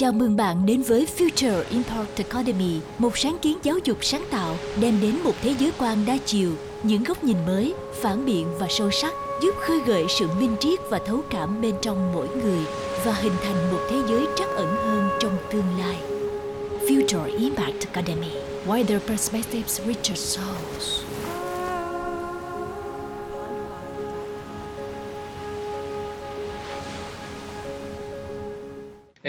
Chào mừng bạn đến với Future Impact Academy, một sáng kiến giáo dục sáng tạo đem đến một thế giới quan đa chiều, những góc nhìn mới, phản biện và sâu sắc giúp khơi gợi sự minh triết và thấu cảm bên trong mỗi người và hình thành một thế giới trắc ẩn hơn trong tương lai. Future Impact Academy Wider Perspectives Richer Souls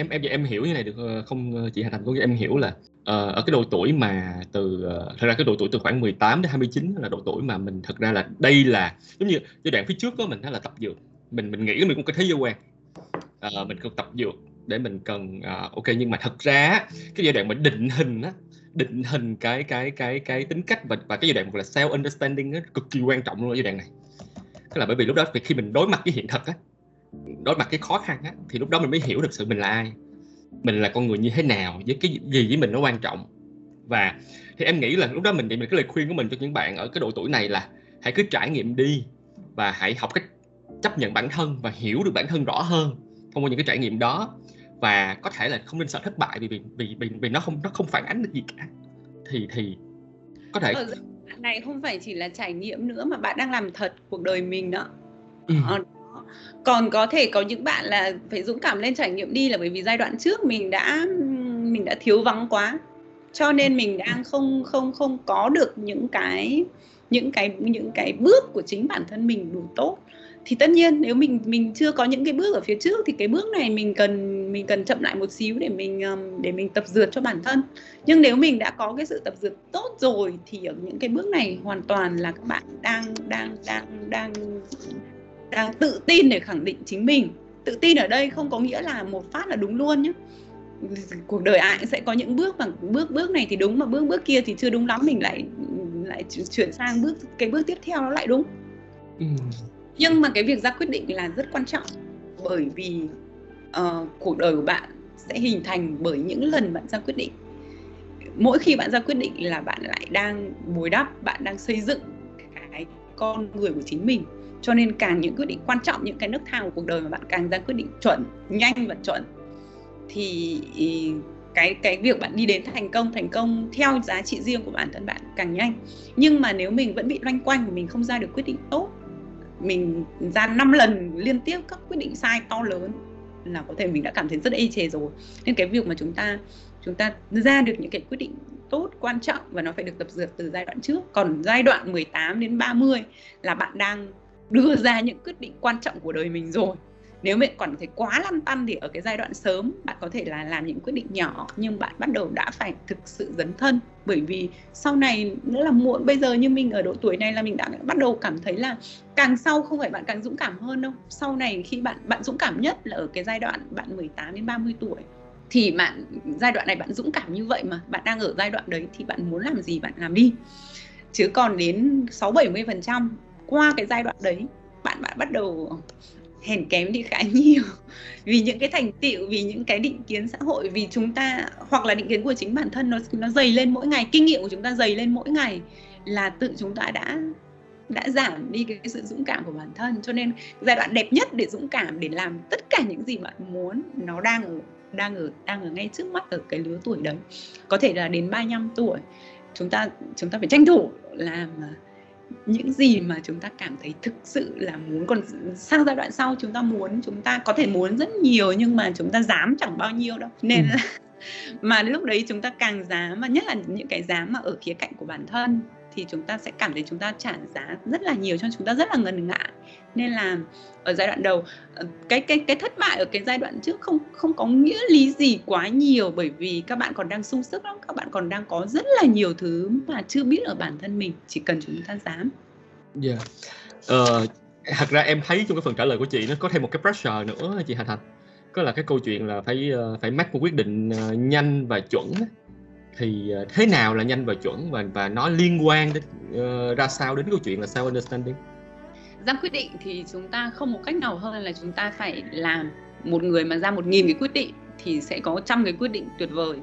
em em em hiểu như này được ờ, không ờ, chị Hà Thành có em hiểu là uh, ở cái độ tuổi mà từ uh, thật ra cái độ tuổi từ khoảng 18 đến 29 là độ tuổi mà mình thật ra là đây là giống như giai đoạn phía trước của mình đó là tập dược. Mình mình nghĩ mình cũng có thế giới quan. Uh, mình cần tập dược để mình cần uh, ok nhưng mà thật ra cái giai đoạn mà định hình á định hình cái cái cái cái tính cách và và cái giai đoạn gọi là self understanding á cực kỳ quan trọng luôn ở giai đoạn này. Tức là bởi vì lúc đó khi mình đối mặt với hiện thực á đối mặt cái khó khăn á thì lúc đó mình mới hiểu được sự mình là ai. Mình là con người như thế nào với cái gì với mình nó quan trọng. Và thì em nghĩ là lúc đó mình thì mình cái lời khuyên của mình cho những bạn ở cái độ tuổi này là hãy cứ trải nghiệm đi và hãy học cách chấp nhận bản thân và hiểu được bản thân rõ hơn thông qua những cái trải nghiệm đó. Và có thể là không nên sợ thất bại vì vì vì vì, vì nó không nó không phản ánh được gì cả. Thì thì có thể ở này không phải chỉ là trải nghiệm nữa mà bạn đang làm thật cuộc đời mình đó. Ừ. Ờ, còn có thể có những bạn là phải dũng cảm lên trải nghiệm đi là bởi vì giai đoạn trước mình đã mình đã thiếu vắng quá. Cho nên mình đang không không không có được những cái những cái những cái bước của chính bản thân mình đủ tốt. Thì tất nhiên nếu mình mình chưa có những cái bước ở phía trước thì cái bước này mình cần mình cần chậm lại một xíu để mình um, để mình tập dượt cho bản thân. Nhưng nếu mình đã có cái sự tập dượt tốt rồi thì ở những cái bước này hoàn toàn là các bạn đang đang đang đang đang tự tin để khẳng định chính mình. Tự tin ở đây không có nghĩa là một phát là đúng luôn nhé cuộc đời ai sẽ có những bước và bước bước này thì đúng mà bước bước kia thì chưa đúng lắm mình lại lại chuyển sang bước cái bước tiếp theo nó lại đúng. Ừ. nhưng mà cái việc ra quyết định là rất quan trọng bởi vì uh, cuộc đời của bạn sẽ hình thành bởi những lần bạn ra quyết định. Mỗi khi bạn ra quyết định là bạn lại đang bồi đắp bạn đang xây dựng cái con người của chính mình cho nên càng những quyết định quan trọng, những cái nấc thang của cuộc đời mà bạn càng ra quyết định chuẩn, nhanh và chuẩn, thì ừ, cái cái việc bạn đi đến thành công thành công theo giá trị riêng của bản thân bạn càng nhanh. Nhưng mà nếu mình vẫn bị loanh quanh và mình không ra được quyết định tốt, mình ra 5 lần liên tiếp các quyết định sai to lớn là có thể mình đã cảm thấy rất ê chề rồi. Nên cái việc mà chúng ta chúng ta ra được những cái quyết định tốt, quan trọng và nó phải được tập dượt từ giai đoạn trước. Còn giai đoạn 18 đến 30 là bạn đang đưa ra những quyết định quan trọng của đời mình rồi. Nếu bạn còn thấy quá lăn tăn thì ở cái giai đoạn sớm, bạn có thể là làm những quyết định nhỏ, nhưng bạn bắt đầu đã phải thực sự dấn thân. Bởi vì sau này nữa là muộn, bây giờ như mình ở độ tuổi này là mình đã bắt đầu cảm thấy là càng sau không phải bạn càng dũng cảm hơn đâu. Sau này khi bạn bạn dũng cảm nhất là ở cái giai đoạn bạn 18 đến 30 tuổi, thì bạn, giai đoạn này bạn dũng cảm như vậy mà bạn đang ở giai đoạn đấy thì bạn muốn làm gì bạn làm đi. Chứ còn đến 6 70 phần trăm qua cái giai đoạn đấy bạn bạn bắt đầu hèn kém đi khá nhiều. Vì những cái thành tựu vì những cái định kiến xã hội vì chúng ta hoặc là định kiến của chính bản thân nó nó dày lên mỗi ngày kinh nghiệm của chúng ta dày lên mỗi ngày là tự chúng ta đã đã giảm đi cái, cái sự dũng cảm của bản thân. Cho nên giai đoạn đẹp nhất để dũng cảm để làm tất cả những gì bạn muốn nó đang ở đang ở đang ở ngay trước mắt ở cái lứa tuổi đấy. Có thể là đến 35 tuổi chúng ta chúng ta phải tranh thủ làm à, những gì mà chúng ta cảm thấy thực sự là muốn. Còn sang giai đoạn sau chúng ta muốn chúng ta có thể muốn rất nhiều nhưng mà chúng ta dám chẳng bao nhiêu đâu. Nên ừ. là mà lúc đấy chúng ta càng dám mà nhất là những cái dám mà ở khía cạnh của bản thân thì chúng ta sẽ cảm thấy chúng ta trả giá rất là nhiều cho chúng ta rất là ngần ngại nên là ở giai đoạn đầu ờ, cái cái cái thất bại ở cái giai đoạn trước không không có nghĩa lý gì quá nhiều bởi vì các bạn còn đang sung sức lắm các bạn còn đang có rất là nhiều thứ mà chưa biết ở bản thân mình chỉ cần chúng ta dám. Yeah. uh, thật ra em thấy trong cái phần trả lời của chị nó có thêm một cái pressure nữa chị Hà Thành. Có là cái câu chuyện là phải ờ, phải make một quyết định nhanh và chuẩn thì ờ, thế nào là nhanh và chuẩn và và nó liên quan đến uh, ra sao đến câu chuyện là sao understanding? Ra quyết định thì chúng ta không một cách nào hơn là chúng ta phải làm một người mà ra một nghìn cái quyết định thì sẽ có trăm cái quyết định tuyệt vời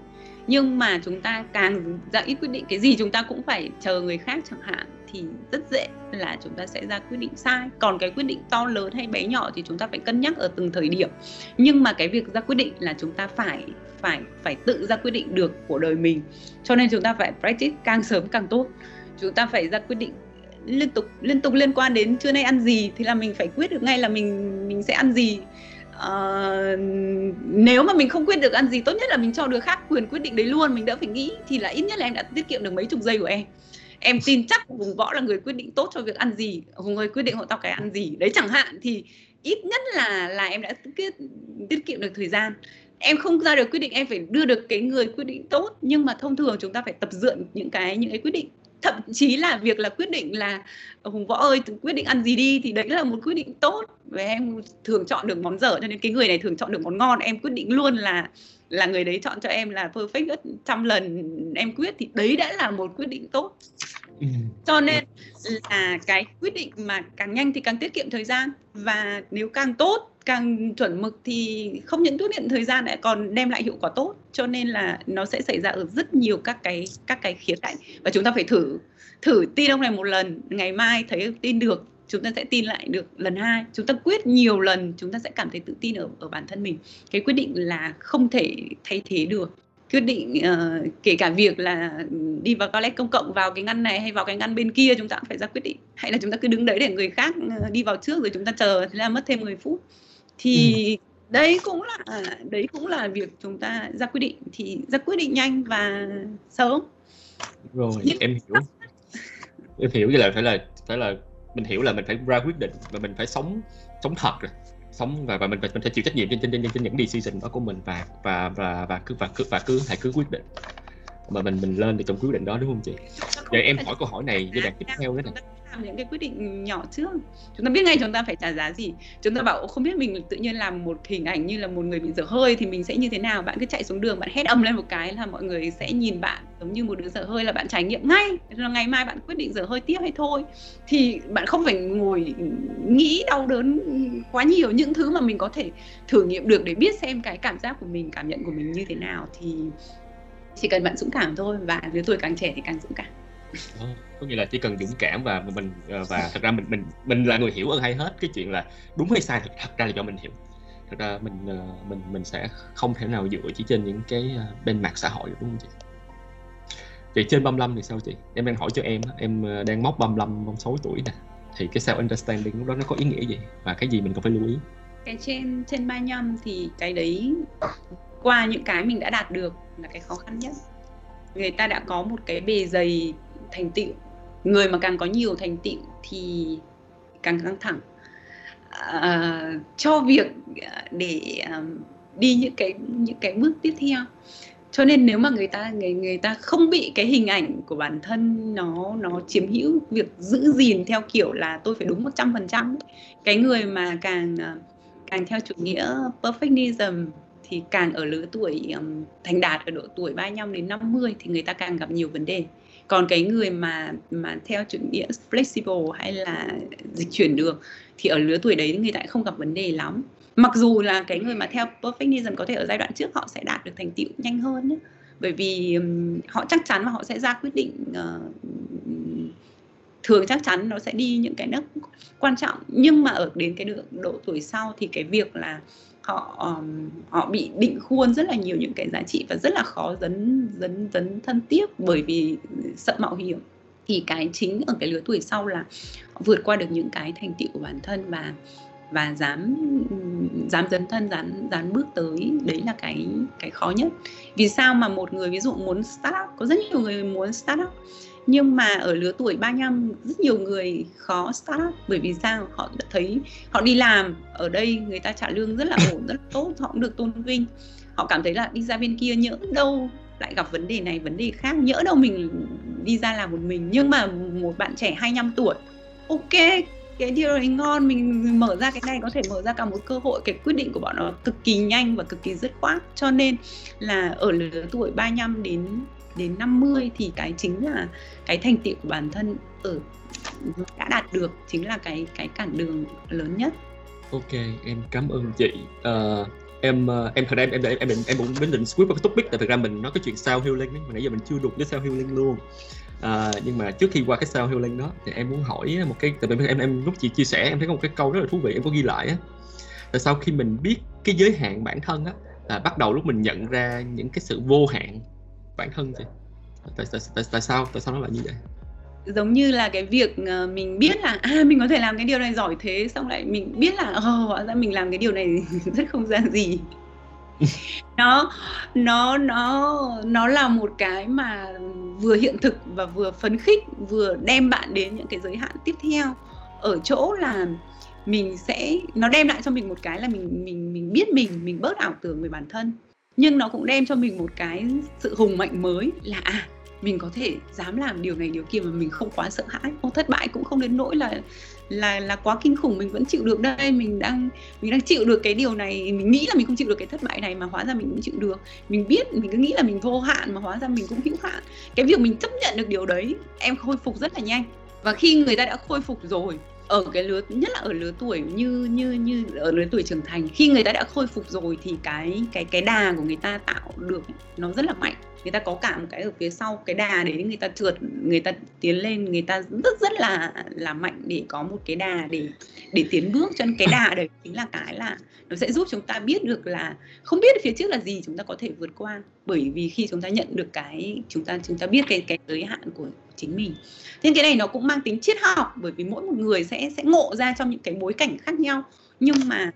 nhưng mà chúng ta càng ra ít quyết định, cái gì chúng ta cũng phải chờ người khác chẳng hạn, thì rất dễ là chúng ta sẽ ra quyết định sai. Còn cái quyết định to lớn hay bé nhỏ thì chúng ta phải cân nhắc ở từng thời điểm. Nhưng mà cái việc ra quyết định là chúng ta phải phải phải tự ra quyết định được của đời mình. Cho nên chúng ta phải practice càng sớm càng tốt. Chúng ta phải ra quyết định liên tục liên tục liên quan đến trưa nay ăn gì thì là mình phải quyết được ngay là mình mình sẽ ăn gì uh, nếu mà mình không quyết được ăn gì tốt nhất là mình cho đứa khác quyền quyết định đấy luôn mình đỡ phải nghĩ. Thì là ít nhất là em đã tiết kiệm được mấy chục giây của em. Em tin chắc vùng võ là người quyết định tốt cho việc ăn gì vùng người quyết định hộ tao cái ăn gì. Đấy chẳng hạn thì ít nhất là là em đã tiết, tiết kiệm được thời gian. Em không ra được quyết định em phải đưa được cái người quyết định tốt. Nhưng mà thông thường chúng ta phải tập dượn những cái những cái quyết định thậm chí là việc là quyết định là ờ, hùng võ ơi quyết định ăn gì đi thì đấy là một quyết định tốt. Và em thường chọn được món dở cho nên cái người này thường chọn được món ngon. Em quyết định luôn là là người đấy chọn cho em là perfect gấp trăm lần em quyết. Thì đấy đã là một quyết định tốt cho nên là cái quyết định mà càng nhanh thì càng tiết kiệm thời gian. Và nếu càng tốt càng chuẩn mực thì không những tiết kiệm thời gian lại còn đem lại hiệu quả tốt. Cho nên là nó sẽ xảy ra ở rất nhiều các cái các cái khía cạnh. Và chúng ta phải thử thử tin ông này một lần. Ngày mai thấy tin được chúng ta sẽ tin lại được lần hai. Chúng ta quyết nhiều lần chúng ta sẽ cảm thấy tự tin ở ở bản thân mình. Cái quyết định là không thể thay thế được quyết định uh, kể cả việc là đi vào toilet công cộng vào cái ngăn này hay vào cái ngăn bên kia chúng ta cũng phải ra quyết định. Hay là chúng ta cứ đứng đấy để người khác uh, đi vào trước rồi chúng ta chờ thế là mất thêm 10 phút. Thì ừ. đấy cũng là đấy cũng là việc chúng ta ra quyết định. Thì ra quyết định nhanh và sớm. Rồi Nhưng em hiểu. Em hiểu như là phải là phải là mình hiểu là mình phải ra quyết định và mình phải sống sống thật rồi sống và và mình mình phải chịu trách nhiệm trên trên trên, trên những decision đó của mình và và và và cứ và cứ và cứ hãy cứ quyết định mà mình mình lên thì trong quyết định đó đúng không chị? Vậy em hỏi câu hỏi này giai đoạn tiếp theo đó này làm những cái quyết định nhỏ trước. Chúng ta biết ngay chúng ta phải trả giá gì. Chúng ta bảo không biết mình tự nhiên làm một hình ảnh như là một người bị dở hơi thì mình sẽ như thế nào? Bạn cứ chạy xuống đường bạn hét âm lên một cái là mọi người sẽ nhìn bạn giống như một đứa dở hơi là bạn trải nghiệm ngay. Là ngày mai bạn quyết định dở hơi tiếp hay thôi thì bạn không phải ngồi nghĩ đau đớn quá nhiều. Những thứ mà mình có thể thử nghiệm được để biết xem cái cảm giác của mình cảm nhận của mình như thế nào thì chỉ cần bạn dũng cảm thôi và lứa tuổi càng trẻ thì càng dũng cảm. Ờ, có nghĩa là chỉ cần dũng cảm và mình ờ, và thật ra mình mình mình là người hiểu hơn hay hết cái chuyện là đúng hay sai thật, thật ra là do mình hiểu. Thật ra mình ờ, mình mình sẽ không thể nào dựa chỉ trên những cái bên mặt xã hội được đúng không chị? Chị trên 35 thì sao chị? Em đang hỏi cho em em đang móc 35 36 tuổi nè. Thì cái self understanding lúc đó nó có ý nghĩa gì và cái gì mình cần phải lưu ý? Cái trên trên 35 thì cái đấy qua những cái mình đã đạt được là cái khó khăn nhất. Người ta đã có một cái bề dày thành tựu. Người mà càng có nhiều thành tựu thì càng căng thẳng. À, cho việc à, để um, đi những cái những cái bước tiếp theo. Cho nên nếu mà người ta người người ta không bị cái hình ảnh của bản thân nó nó chiếm hữu việc giữ gìn theo kiểu là tôi phải đúng một trăm phần trăm cái người mà càng à, càng theo chủ nghĩa perfectionism thì càng ở lứa tuổi um, thành đạt ở độ tuổi 35 đến 50 thì người ta càng gặp nhiều vấn đề. Còn cái người mà mà theo chủ nghĩa flexible hay là dịch chuyển được thì ở lứa tuổi đấy người ta không gặp vấn đề lắm. Mặc dù là cái người mà theo perfectionism có thể ở giai đoạn trước họ sẽ đạt được thành tựu nhanh hơn nhé bởi vì um, họ chắc chắn và họ sẽ ra quyết định uh, thường chắc chắn nó sẽ đi những cái nước quan trọng. Nhưng mà ở đến cái độ, độ tuổi sau thì cái việc là họ um, họ bị định khuôn rất là nhiều những cái giá trị và rất là khó dấn dấn dấn thân tiếp bởi vì sợ mạo hiểm. Thì cái chính ở cái lứa tuổi sau là họ vượt qua được những cái thành tựu của bản thân và và dám dám dấn thân dám dám bước tới đấy là cái cái khó nhất. Vì sao mà một người ví dụ muốn start up có rất nhiều người muốn start up nhưng mà ở lứa tuổi 35 rất nhiều người khó start up bởi vì sao? Họ đã thấy họ đi làm ở đây người ta trả lương rất là ổn rất là tốt họ cũng được tôn vinh. Họ cảm thấy là đi ra bên kia nhỡ đâu lại gặp vấn đề này vấn đề khác nhỡ đâu mình đi ra làm một mình. Nhưng mà một bạn trẻ 25 tuổi ok cái điều này ngon mình mở ra cái này có thể mở ra cả một cơ hội. Cái quyết định của bọn nó cực kỳ nhanh và cực kỳ dứt khoát. Cho nên là ở lứa tuổi 35 đến đến 50 thì cái chính là cái thành tựu của bản thân ở đã đạt được chính là cái cái cản đường lớn nhất. Ok em cảm ơn chị. Uh, em ờ, em thật ra em em em em, em cũng đến định script vào cái topic tại thực ra mình nói cái chuyện sao healing ấy, mà nãy giờ mình chưa đụng tới sao healing luôn. À, nhưng mà trước khi qua cái sao healing đó thì em muốn hỏi một cái tại vì em em lúc chị chia sẻ em thấy có một cái câu rất là thú vị em có ghi lại á là sau khi mình biết cái giới hạn bản thân á là bắt đầu lúc mình nhận ra những cái sự vô hạn bản thân gì tại, tại, tại, tại sao tại sao nó lại như vậy? Giống như là cái việc ờ, mình biết là à mình có thể làm cái điều này giỏi thế xong lại mình biết là ờ hóa ra mình làm cái điều này rất không ra gì. Nó nó nó nó là một cái mà vừa hiện thực và vừa phấn khích vừa đem bạn đến những cái giới hạn tiếp theo. Ở chỗ là mình sẽ nó đem lại cho mình một cái là mình mình mình biết mình mình bớt ảo tưởng về bản thân nhưng nó cũng đem cho mình một cái sự hùng mạnh mới là à mình có thể dám làm điều này, điều kia mà mình không quá sợ hãi. Không thất bại cũng không đến nỗi là là là quá kinh khủng, mình vẫn chịu được đây, mình đang mình đang chịu được cái điều này. Mình nghĩ là mình không chịu được cái thất bại này mà hóa ra mình cũng chịu được. Mình biết, mình cứ nghĩ là mình vô hạn mà hóa ra mình cũng hữu hạn. Cái việc mình chấp nhận được điều đấy, em khôi phục rất là nhanh. Và khi người ta đã khôi phục rồi ở cái lứa, nhất là ở lứa tuổi như như như ở lứa tuổi trưởng thành, khi người ta đã khôi phục rồi thì cái cái cái đà của người ta tạo được nó rất là mạnh. Người ta có cả một cái ở phía sau, cái đà để người ta trượt, người ta tiến lên, người ta rất rất là là mạnh để có một cái đà để để tiến bước. Cho nên cái đà đấy chính là cái là nó sẽ giúp chúng ta biết được là, không biết phía trước là gì chúng ta có thể vượt qua. Bởi vì khi chúng ta nhận được cái, chúng ta chúng ta biết cái cái giới hạn của chính mình. Nên cái này nó cũng mang tính triết học, bởi vì mỗi một người sẽ sẽ ngộ ra trong những cái bối cảnh khác nhau. Nhưng mà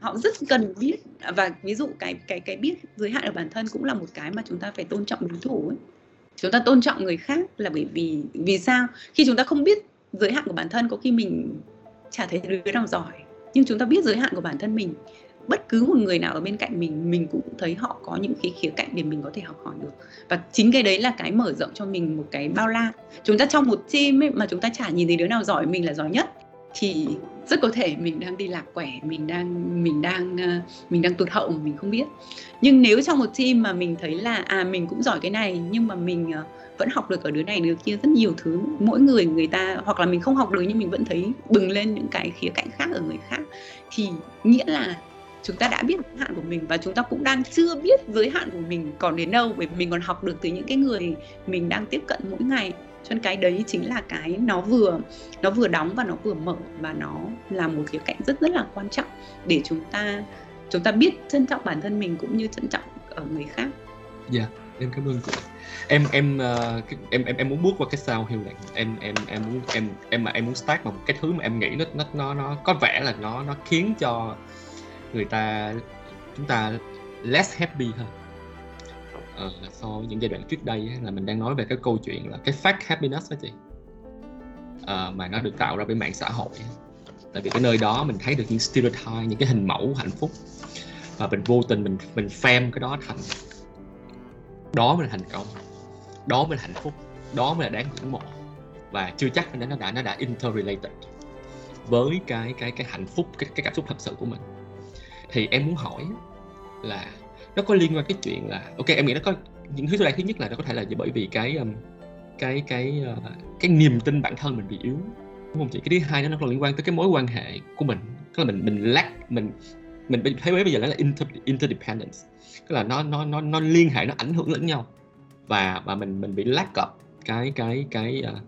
họ rất cần biết, và ví dụ cái cái cái biết giới hạn ở bản thân cũng là một cái mà chúng ta phải tôn trọng đối thủ ấy. chúng ta tôn trọng người khác là bởi vì vì sao? Khi chúng ta không biết giới hạn của bản thân, có khi mình chả thấy đứa nào giỏi. Nhưng chúng ta biết giới hạn của bản thân mình bất cứ một người nào ở bên cạnh mình mình cũng thấy họ có những cái khía cạnh để mình có thể học hỏi được. Và chính cái đấy là cái mở rộng cho mình một cái bao la. Chúng ta trong một team ấy, mà chúng ta chả nhìn thấy đứa nào giỏi mình là giỏi nhất thì rất có thể mình đang đi lạc quẻ mình đang mình đang ờ, mình đang tụt hậu mà mình không biết. Nhưng nếu trong một team mà mình thấy là à mình cũng giỏi cái này nhưng mà mình ờ, vẫn học được ở đứa này đứa kia rất nhiều thứ mỗi người người ta hoặc là mình không học được nhưng mình vẫn thấy bừng lên những cái khía cạnh khác ở người khác thì nghĩa là chúng ta đã biết giới hạn của mình và chúng ta cũng đang chưa biết giới hạn của mình còn đến đâu bởi vì mình còn học được từ những cái người mình đang tiếp cận mỗi ngày cho nên cái đấy chính là cái nó vừa nó vừa đóng và nó vừa mở và nó là một khía cạnh rất rất là quan trọng để chúng ta chúng ta biết trân trọng bản thân mình cũng như trân trọng ở người khác. Dạ, yeah, em cảm ơn cô. Em em ờ, em em em muốn bước qua cái sao hiệu này. Em em em muốn em em mà em muốn start bằng một cái thứ mà em nghĩ nó nó nó nó có vẻ là nó nó khiến cho người ta chúng ta less happy hơn. Uh, so với những giai đoạn trước đây là mình đang nói về cái câu chuyện là cái fake happiness đó chị. Uh, mà nó được tạo ra bởi mạng xã hội. Tại vì cái nơi đó mình thấy được những stereotype những cái hình mẫu hạnh phúc. Và mình vô tình mình mình pham cái đó thành đó mới là thành công. Đó mới là hạnh phúc. Đó mới là đáng ngưỡng mộ. Và chưa chắc nó đã nó đã interrelated với cái cái cái hạnh phúc cái cái cảm xúc thật sự của mình thì em muốn hỏi là nó có liên quan cái chuyện là ok em nghĩ nó có những thứ đây thứ nhất là nó có thể là bởi vì cái um, cái cái uh, cái niềm tin bản thân mình bị yếu đúng không chị? Cái thứ hai nó còn liên quan tới cái mối quan hệ của mình. Tức là mình mình lack mình mình thấy bây giờ nó là inter, interdependence. Tức là nó nó nó nó liên hệ nó ảnh hưởng lẫn nhau. Và và mình mình bị lack up cái cái cái uh,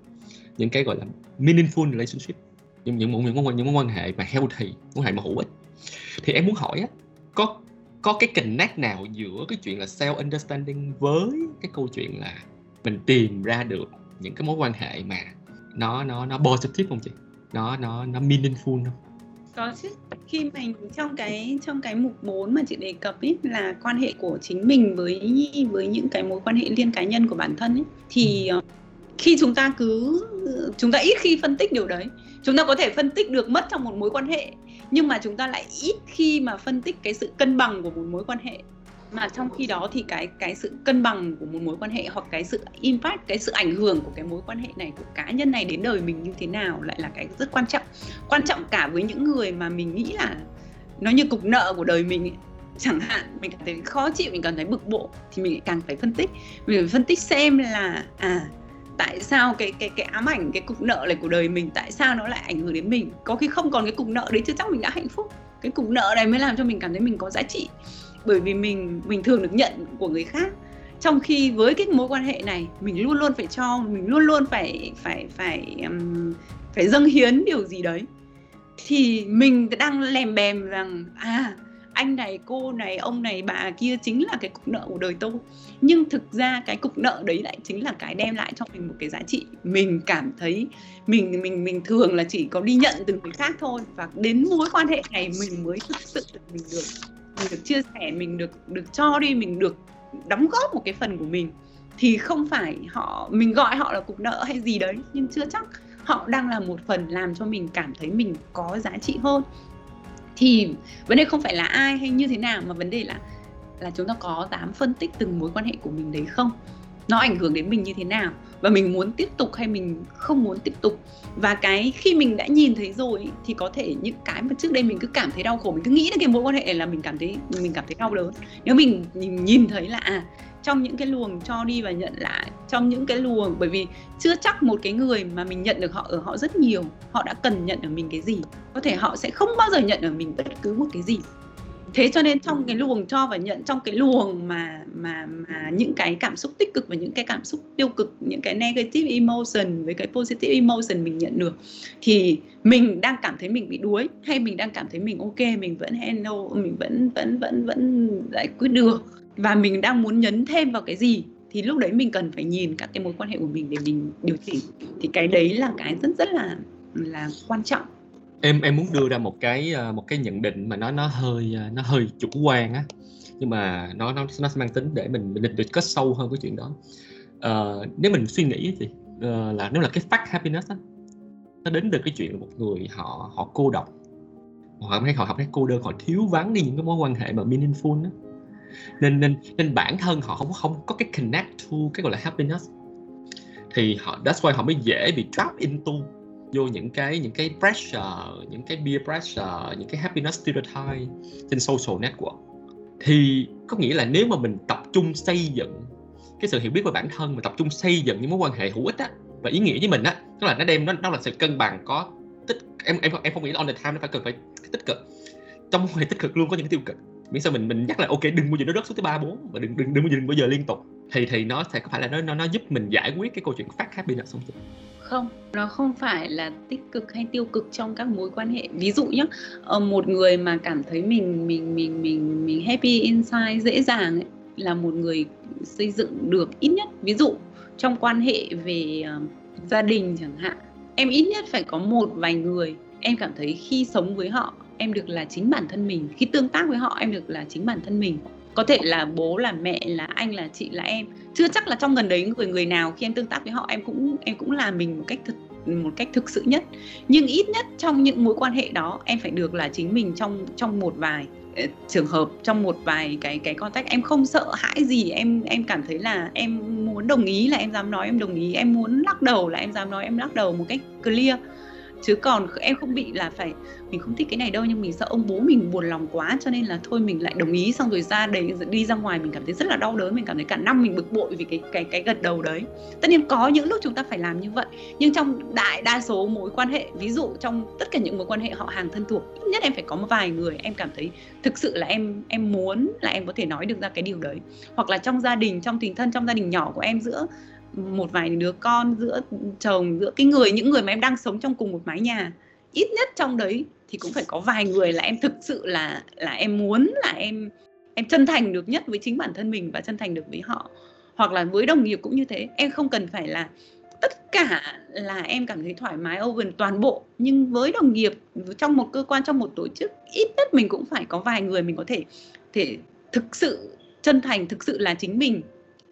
những cái gọi là meaningful relationship những những những mối những mối quan hệ mà healthy mối quan hệ mà hữu ích thì em muốn hỏi á có có cái connect nào giữa cái chuyện là self understanding với cái câu chuyện là mình tìm ra được những cái mối quan hệ mà nó nó nó positive không chị? Nó nó nó meaningful không? Có chứ. Khi mình trong cái trong cái mục 4 mà chị đề cập ấy là quan hệ của chính mình với với những cái mối quan hệ liên cá nhân của bản thân ấy thì ừ. Ờ, khi chúng ta cứ chúng ta ít khi phân tích điều đấy. Chúng ta có thể phân tích được mất trong một mối quan hệ nhưng mà chúng ta lại ít khi mà phân tích cái sự cân bằng của một mối quan hệ. Mà trong khi đó thì cái cái sự cân bằng của một mối quan hệ hoặc cái sự impact, cái sự ảnh hưởng của cái mối quan hệ này, của cá nhân này đến đời mình như thế nào lại là cái rất quan trọng. Quan trọng cả với những người mà mình nghĩ là nó như cục nợ của đời mình ấy. chẳng hạn, mình cảm thấy khó chịu, mình cảm thấy bực bội thì mình càng phải phân tích. Mình phải phân tích xem là à tại sao cái cái cái ám ảnh cái cục nợ này của đời mình tại sao nó lại ảnh hưởng đến mình? Có khi không còn cái cục nợ đấy chứ chắc mình đã hạnh phúc. Cái cục nợ này mới làm cho mình cảm thấy mình có giá trị. Bởi vì mình mình thường được nhận của người khác. Trong khi với cái mối quan hệ này mình luôn luôn phải cho mình luôn luôn phải phải phải um, phải dâng hiến điều gì đấy. Thì mình đang lèm bèm rằng à anh này, cô này, ông này, bà kia chính là cái cục nợ của đời tôi. Nhưng thực ra cái cục nợ đấy lại chính là cái đem lại cho mình một cái giá trị. Mình cảm thấy mình mình mình thường là chỉ có đi nhận từ người khác thôi và đến mối quan hệ này mình mới thực sự mình được mình được chia sẻ, mình được được cho đi, mình được đóng góp một cái phần của mình. Thì không phải họ, mình gọi họ là cục nợ hay gì đấy, nhưng chưa chắc họ đang là một phần làm cho mình cảm thấy mình có giá trị hơn thì vấn đề không phải là ai hay như thế nào, mà vấn đề là là chúng ta có dám phân tích từng mối quan hệ của mình đấy không? Nó ảnh hưởng đến mình như thế nào? Và mình muốn tiếp tục hay mình không muốn tiếp tục? Và cái khi mình đã nhìn thấy rồi thì có thể những cái mà trước đây mình cứ cảm thấy đau khổ, mình cứ nghĩ đến cái mối quan hệ này là mình cảm thấy, mình cảm thấy đau đớn. Nếu mình nhìn thấy là à trong những cái luồng cho đi và nhận lại trong những cái luồng bởi vì chưa chắc một cái người mà mình nhận được họ ở họ rất nhiều họ đã cần nhận ở mình cái gì. Có thể họ sẽ không bao giờ nhận ở mình bất cứ một cái gì. Thế cho nên trong cái luồng cho và nhận trong cái luồng mà mà mà những cái cảm xúc tích cực và những cái cảm xúc tiêu cực những cái negative emotion với cái positive emotion mình nhận được thì mình đang cảm thấy mình bị đuối hay mình đang cảm thấy mình ok mình vẫn handle mình vẫn vẫn vẫn vẫn giải quyết được và mình đang muốn nhấn thêm vào cái gì? Thì lúc đấy mình cần phải nhìn các cái mối quan hệ của mình để mình điều chỉnh. Thì cái đấy là cái rất rất là là quan trọng. Em em muốn đưa ra một cái ờ, một cái nhận định mà nó nó hơi ờ, nó hơi chủ quan á. Nhưng mà nó nó nó mang tính để mình mình được kết sâu hơn cái chuyện đó. Uh, nếu mình suy nghĩ thì uh, là nếu là cái fact happiness á nó đến được cái chuyện là một người họ họ cô độc. Họ thấy họ học thấy cô đơn họ thiếu vắng đi những cái mối quan hệ mà meaningful á nên nên nên bản thân họ không không có cái connect to cái gọi là happiness. Thì họ, that's why họ mới dễ bị trap into vô những cái những cái pressure, những cái peer pressure, những cái happiness stereotype trên social network. Thì có nghĩa là nếu mà mình tập trung xây dựng cái sự hiểu biết về bản thân mà tập trung xây dựng những mối quan hệ hữu ích á, và ý nghĩa với mình á, tức là nó đem, nó nó là sự cân bằng có tích, em em em không nghĩ là on the time nó phải cần phải tích cực. Trong mối hệ tích cực luôn có những cái tiêu cực miễn sao mình mình nhắc là ok đừng bao giờ nó rớt xuống tới ba bốn và đừng đừng đừng bao giờ đừng bao giờ liên tục. Thì thì nó sẽ có phải là nó nó nó giúp mình giải quyết cái câu chuyện phát happiness không không nó không phải là tích cực hay tiêu cực trong các mối quan hệ. Ví dụ nhé ờ, một người mà cảm thấy mình mình mình mình mình happy inside dễ dàng ấy, là một người xây dựng được ít nhất. Ví dụ trong quan hệ về uh, gia đình chẳng hạn em ít nhất phải có một vài người em cảm thấy khi sống với họ em được là chính bản thân mình. Khi tương tác với họ, em được là chính bản thân mình. Có thể là bố, là mẹ, là anh, là chị, là em. Chưa chắc là trong gần đấy người người nào khi em tương tác với họ, em cũng em cũng là mình một cách thực, một cách thực sự nhất. Nhưng ít nhất trong những mối quan hệ đó, em phải được là chính mình trong trong một vài ờ, trường hợp, trong một vài cái cái contact em không sợ hãi gì. Em em cảm thấy là em muốn đồng ý là em dám nói, em đồng ý. Em muốn lắc đầu là em dám nói, em lắc đầu một cách clear chứ còn em không bị là phải, mình không thích cái này đâu, nhưng mình sợ ông bố mình buồn lòng quá, cho nên là thôi mình lại đồng ý, xong rồi ra đấy đi ra ngoài mình cảm thấy rất là đau đớn, mình cảm thấy cả năm mình bực bội vì cái cái cái gật đầu đấy. Tất nhiên có những lúc chúng ta phải làm như vậy, nhưng trong đại đa số mối quan hệ, ví dụ trong tất cả những mối quan hệ họ hàng thân thuộc, ít nhất em phải có một vài người em cảm thấy thực sự là em em muốn là em có thể nói được ra cái điều đấy. Hoặc là trong gia đình, trong tình thân, trong gia đình nhỏ của em giữa một vài đứa con giữa chồng, giữa cái người, những người mà em đang sống trong cùng một mái nhà, ít nhất trong đấy thì cũng phải có vài người là em thực sự là là em muốn, là em em chân thành được nhất với chính bản thân mình và chân thành được với họ. Hoặc là với đồng nghiệp cũng như thế. Em không cần phải là tất cả là em cảm thấy thoải mái open toàn bộ. Nhưng với đồng nghiệp, trong một cơ quan, trong một tổ chức, ít nhất mình cũng phải có vài người mình có thể thể thực sự chân thành, thực sự là chính mình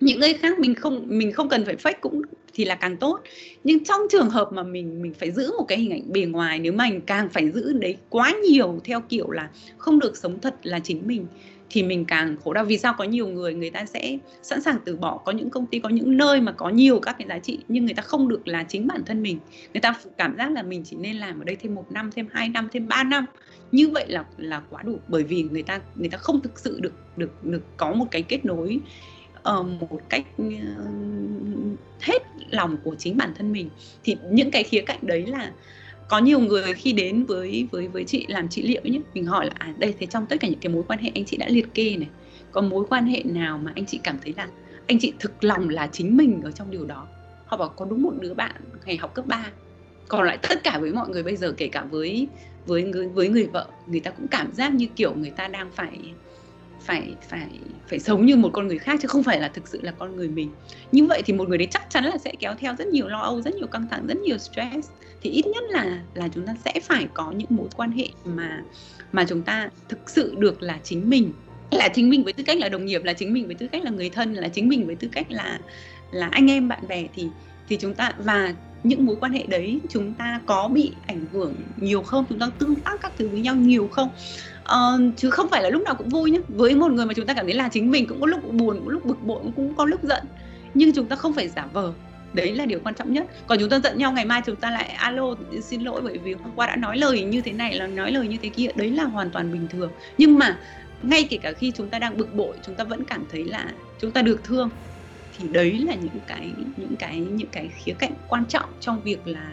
những người khác mình không mình không cần phải fake cũng thì là càng tốt. Nhưng trong trường hợp mà mình mình phải giữ một cái hình ảnh bề ngoài, nếu mình càng phải giữ đấy quá nhiều theo kiểu là không được sống thật là chính mình, thì mình càng khổ đau. Vì sao? Có nhiều người người ta sẽ sẵn sàng từ bỏ. Có những công ty, có những nơi mà có nhiều các cái giá trị nhưng người ta không được là chính bản thân mình. Người ta cảm giác là mình chỉ nên làm ở đây thêm một năm, thêm hai năm, thêm ba năm. Như vậy là là quá đủ. Bởi vì người ta người ta không thực sự được được được có một cái kết nối uh, một cách uh, hết lòng của chính bản thân mình. Thì những cái khía cạnh đấy là có nhiều người khi đến với với với chị làm trị liệu nhé mình hỏi là à đây thế trong tất cả những cái mối quan hệ anh chị đã liệt kê này có mối quan hệ nào mà anh chị cảm thấy là anh chị thực lòng là chính mình ở trong điều đó? Họ bảo có đúng một đứa bạn ngày học cấp 3 còn lại tất cả với mọi người bây giờ kể cả với với người với người vợ người ta cũng cảm giác như kiểu người ta đang phải phải phải phải sống như một con người khác chứ không phải là thực sự là con người mình. Như vậy thì một người đấy chắc chắn là sẽ kéo theo rất nhiều lo âu, rất nhiều căng thẳng, rất nhiều stress. Thì ít nhất là là chúng ta sẽ phải có những mối quan hệ mà mà chúng ta thực sự được là chính mình. Là chính mình với tư cách là đồng nghiệp, là chính mình với tư cách là người thân, là chính mình với tư cách là là anh em, bạn bè thì thì chúng ta, và những mối quan hệ đấy chúng ta có bị ảnh hưởng nhiều không? Chúng ta tương tác các thứ với nhau nhiều không? Uh, chứ không phải là lúc nào cũng vui nhé với một người mà chúng ta cảm thấy là chính mình cũng có lúc buồn cũng lúc bực bội cũng có lúc giận nhưng chúng ta không phải giả vờ. Đấy là điều quan trọng nhất. Còn chúng ta giận nhau ngày mai chúng ta lại alo xin lỗi bởi vì hôm qua đã nói lời như thế này là nói lời như thế kia. Đấy là hoàn toàn bình thường. Nhưng mà ngay kể cả khi chúng ta đang bực bội chúng ta vẫn cảm thấy là chúng ta được thương thì đấy là những cái những cái những cái khía cạnh quan trọng trong việc là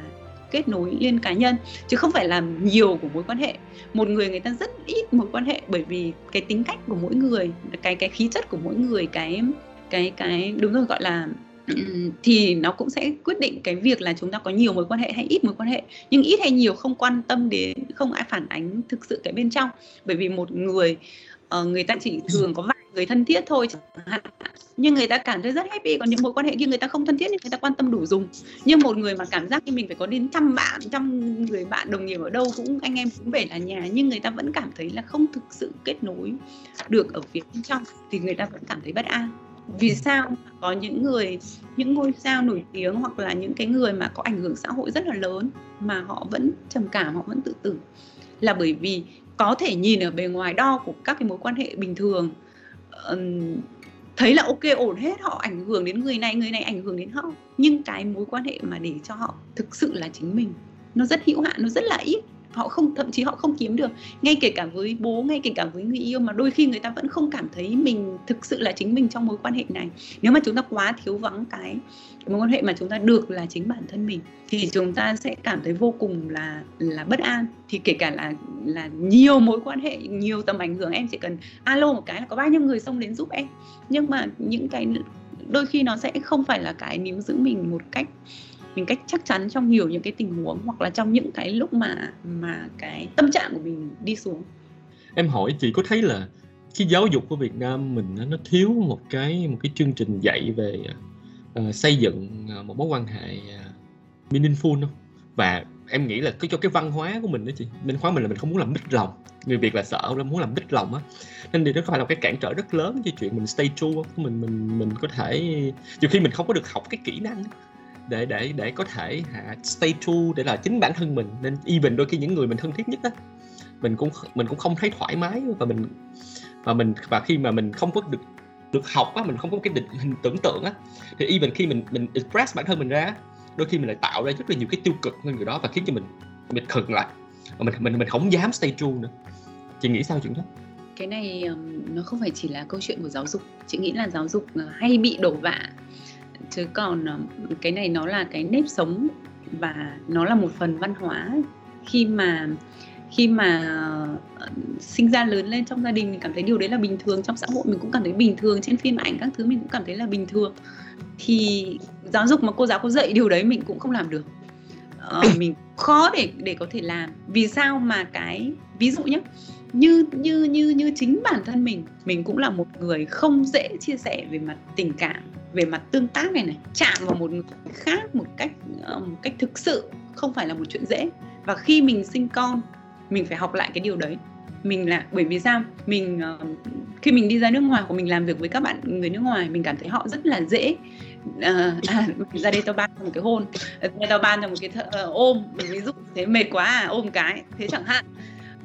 kết nối liên cá nhân, chứ không phải là nhiều của mối quan hệ. Một người người ta rất ít mối quan hệ, bởi vì cái tính cách của mỗi người, cái cái khí chất của mỗi người, cái cái cái, đúng rồi, gọi là thì nó cũng sẽ quyết định cái việc là chúng ta có nhiều mối quan hệ hay ít mối quan hệ. Nhưng ít hay nhiều không quan tâm đến, không ai phản ánh thực sự cái bên trong. Bởi vì một người ờ, người ta chỉ thường có vài người thân thiết thôi chẳng hạn. Nhưng người ta cảm thấy rất happy, còn những mối quan hệ kia người ta không thân thiết nhưng người ta quan tâm đủ dùng. Nhưng một người mà cảm giác như mình phải có đến trăm bạn, trăm người bạn đồng nghiệp ở đâu cũng, anh em cũng về là nhà, nhưng người ta vẫn cảm thấy là không thực sự kết nối được ở phía bên trong, thì người ta vẫn cảm thấy bất an. Vì sao có những người, những ngôi sao nổi tiếng hoặc là những cái người mà có ảnh hưởng xã hội rất là lớn mà họ vẫn trầm cảm, họ vẫn tự tử? Là bởi vì có thể nhìn ở bề ngoài đo của các cái mối quan hệ bình thường thấy là ok, ổn hết, họ ảnh hưởng đến người này người này ảnh hưởng đến họ. Nhưng cái mối quan hệ mà để cho họ thực sự là chính mình, nó rất hữu hạn, nó rất là ít họ không, thậm chí họ không kiếm được. Ngay kể cả với bố, ngay kể cả với người yêu mà đôi khi người ta vẫn không cảm thấy mình thực sự là chính mình trong mối quan hệ này. Nếu mà chúng ta quá thiếu vắng cái mối quan hệ mà chúng ta được là chính bản thân mình, thì chúng ta sẽ cảm thấy vô cùng là là bất an. Thì kể cả là là nhiều mối quan hệ, nhiều tầm ảnh hưởng, em chỉ cần alo một cái là có bao nhiêu người xông đến giúp em. Nhưng mà những cái đôi khi nó sẽ không phải là cái níu giữ mình một cách mình cách chắc chắn trong nhiều những cái tình huống hoặc là trong những cái lúc mà mà cái tâm trạng của mình đi xuống. Em hỏi chị có thấy là cái giáo dục của Việt Nam mình nó thiếu một cái một cái chương trình dạy về uh, xây dựng ờ, một mối quan hệ uh, meaningful không? Và em nghĩ là cái cho cái văn hóa của mình đó chị văn hóa mình là mình không muốn làm bích lòng người việt là sợ là muốn làm bích lòng á. Nên thì đó phải là cái cản trở rất lớn cho chuyện mình stay true mình mình mình có thể nhiều khi mình không có được học cái kỹ năng để để để có thể hạ stay true để là chính bản thân mình. Nên even đôi khi những người mình thân thiết nhất á, mình cũng mình cũng không thấy thoải mái và mình và mình, và khi mà mình không có được được học á, mình không có cái định hình tưởng tượng á, thì even khi mình mình express bản thân mình ra đôi khi mình lại tạo ra rất là nhiều cái tiêu cực hơn người đó và khiến cho mình mình khựng lại. Và mình mình mình không dám stay true nữa. Chị nghĩ sao chuyện đó? Cái này nó không phải chỉ là câu chuyện của giáo dục. Chị nghĩ là giáo dục ờ, hay bị đổ vạ chứ còn cái này nó là cái nếp sống và nó là một phần văn hóa. Khi mà khi mà ờ, sinh ra lớn lên trong gia đình mình cảm thấy điều đấy là bình thường trong xã hội mình cũng cảm thấy bình thường trên phim ảnh các thứ mình cũng cảm thấy là bình thường. Thì giáo dục mà cô giáo có dạy điều đấy mình cũng không làm được. Ờ, mình khó để để có thể làm. Vì sao mà cái ví dụ nhé như như như như chính bản thân mình mình cũng là một người không dễ chia sẻ về mặt tình cảm về mặt tương tác này này chạm vào một người khác một cách ờ, một cách thực sự không phải là một chuyện dễ. Và khi mình sinh con mình phải học lại cái điều đấy. Mình là bởi vì sao? Mình ờ, khi mình đi ra nước ngoài của mình làm việc với các bạn người nước ngoài mình cảm thấy họ rất là dễ uh, à, ra đây tao ban cho một cái hôn ra tao ban cho một cái th- ôm ví dụ thế mệt quá à ôm cái thế chẳng hạn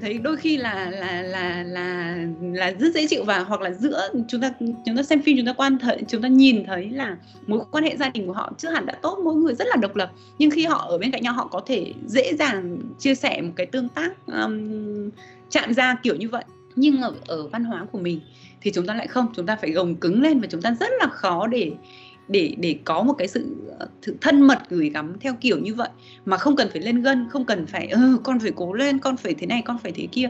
thấy đôi khi là là là là là rất dễ chịu và hoặc là giữa chúng ta chúng ta xem phim chúng ta quan thấy chúng ta nhìn thấy là mối quan hệ gia đình của họ chưa hẳn đã tốt mỗi người rất là độc lập. Nhưng khi họ ở bên cạnh nhau họ có thể dễ dàng chia sẻ một cái tương tác um, chạm ra kiểu như vậy. Nhưng ở, ở văn hóa của mình thì chúng ta lại không. Chúng ta phải gồng cứng lên và chúng ta rất là khó để để để có một cái sự, ờ, sự thân mật gửi gắm theo kiểu như vậy. Mà không cần phải lên gân không cần phải ừ, con phải cố lên con phải thế này con phải thế kia.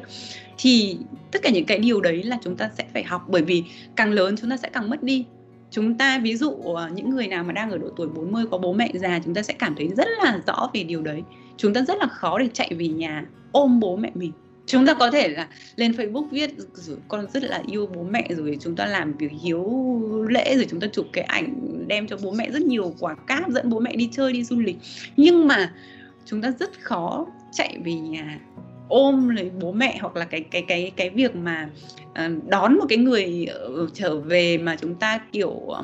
Thì tất cả những cái điều đấy là chúng ta sẽ phải học. Bởi vì càng lớn chúng ta sẽ càng mất đi. Chúng ta ví dụ ờ, những người nào mà đang ở độ tuổi 40 có bố mẹ già chúng ta sẽ cảm thấy rất là rõ về điều đấy. Chúng ta rất là khó để chạy về nhà ôm bố mẹ mình chúng ta có thể là lên Facebook viết con rất là yêu bố mẹ rồi chúng ta làm việc hiếu lễ rồi chúng ta chụp cái ảnh đem cho bố mẹ rất nhiều quả cáp dẫn bố mẹ đi chơi đi du lịch. Nhưng mà chúng ta rất khó chạy về nhà ôm lấy bố mẹ hoặc là cái cái cái cái việc mà ờ, đón một cái người trở về mà chúng ta kiểu uh,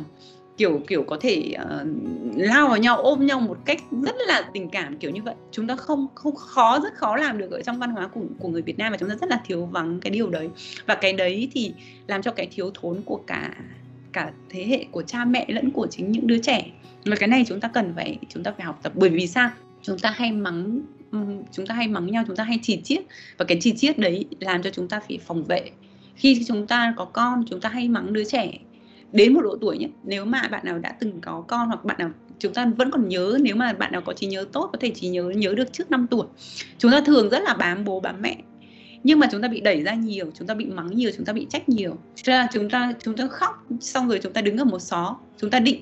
kiểu kiểu có thể uh, lao vào nhau ôm nhau một cách rất là tình cảm kiểu như vậy. Chúng ta không không khó rất khó làm được ở trong văn hóa của của người Việt Nam và chúng ta rất là thiếu vắng cái điều đấy. Và cái đấy thì làm cho cái thiếu thốn của cả cả thế hệ của cha mẹ lẫn của chính những đứa trẻ. Và cái này chúng ta cần phải chúng ta phải học tập. Bởi vì sao? Chúng ta hay mắng chúng ta hay mắng nhau chúng ta hay chỉ chiết và cái chỉ chiết đấy làm cho chúng ta phải phòng vệ. Khi chúng ta có con chúng ta hay mắng đứa trẻ đến một độ tuổi nhé, nếu mà bạn nào đã từng có con hoặc bạn nào, chúng ta vẫn còn nhớ, nếu mà bạn nào có trí nhớ tốt, có thể trí nhớ nhớ được trước 5 tuổi. Chúng ta thường rất là bám bố, bám mẹ, nhưng mà chúng ta bị đẩy ra nhiều, chúng ta bị mắng nhiều, chúng ta bị trách nhiều. Cho nên là chúng ta chúng ta khóc, xong rồi chúng ta đứng ở một xó, chúng ta định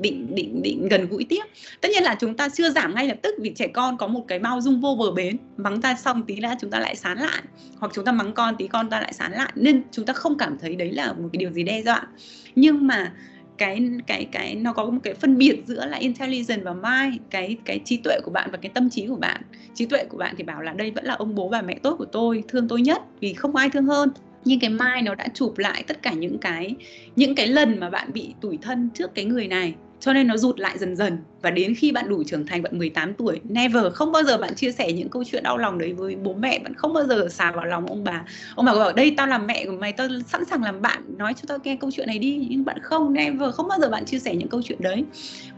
định định định gần gũi tiếp. Tất nhiên là chúng ta chưa giảm ngay lập tức vì trẻ con có một cái bao dung vô bờ bến, mắng ta xong tí đã chúng ta lại sán lại hoặc chúng ta mắng con tí con ta lại sán lại nên chúng ta không cảm thấy đấy là một cái điều gì đe dọa. Nhưng mà cái cái cái, nó có một cái phân biệt giữa là intelligent và mind, cái cái trí tuệ của bạn và cái tâm trí của bạn. Trí tuệ của bạn thì bảo là đây vẫn là ông bố bà mẹ tốt của tôi, thương tôi nhất vì không ai thương hơn. Nhưng cái mai nó đã chụp lại tất cả những cái những cái lần mà bạn bị tủi thân trước cái người này cho nên nó rụt lại dần dần. Và đến khi bạn đủ trưởng thành, bạn 18 tuổi, never, không bao giờ bạn chia sẻ những câu chuyện đau lòng đấy với bố mẹ. Bạn không bao giờ xà vào lòng ông bà. Ông bà bảo, đây, tao làm mẹ của mày, tao sẵn sàng làm bạn. Nói cho tao nghe câu chuyện này đi. Nhưng bạn không, never, không bao giờ bạn chia sẻ những câu chuyện đấy.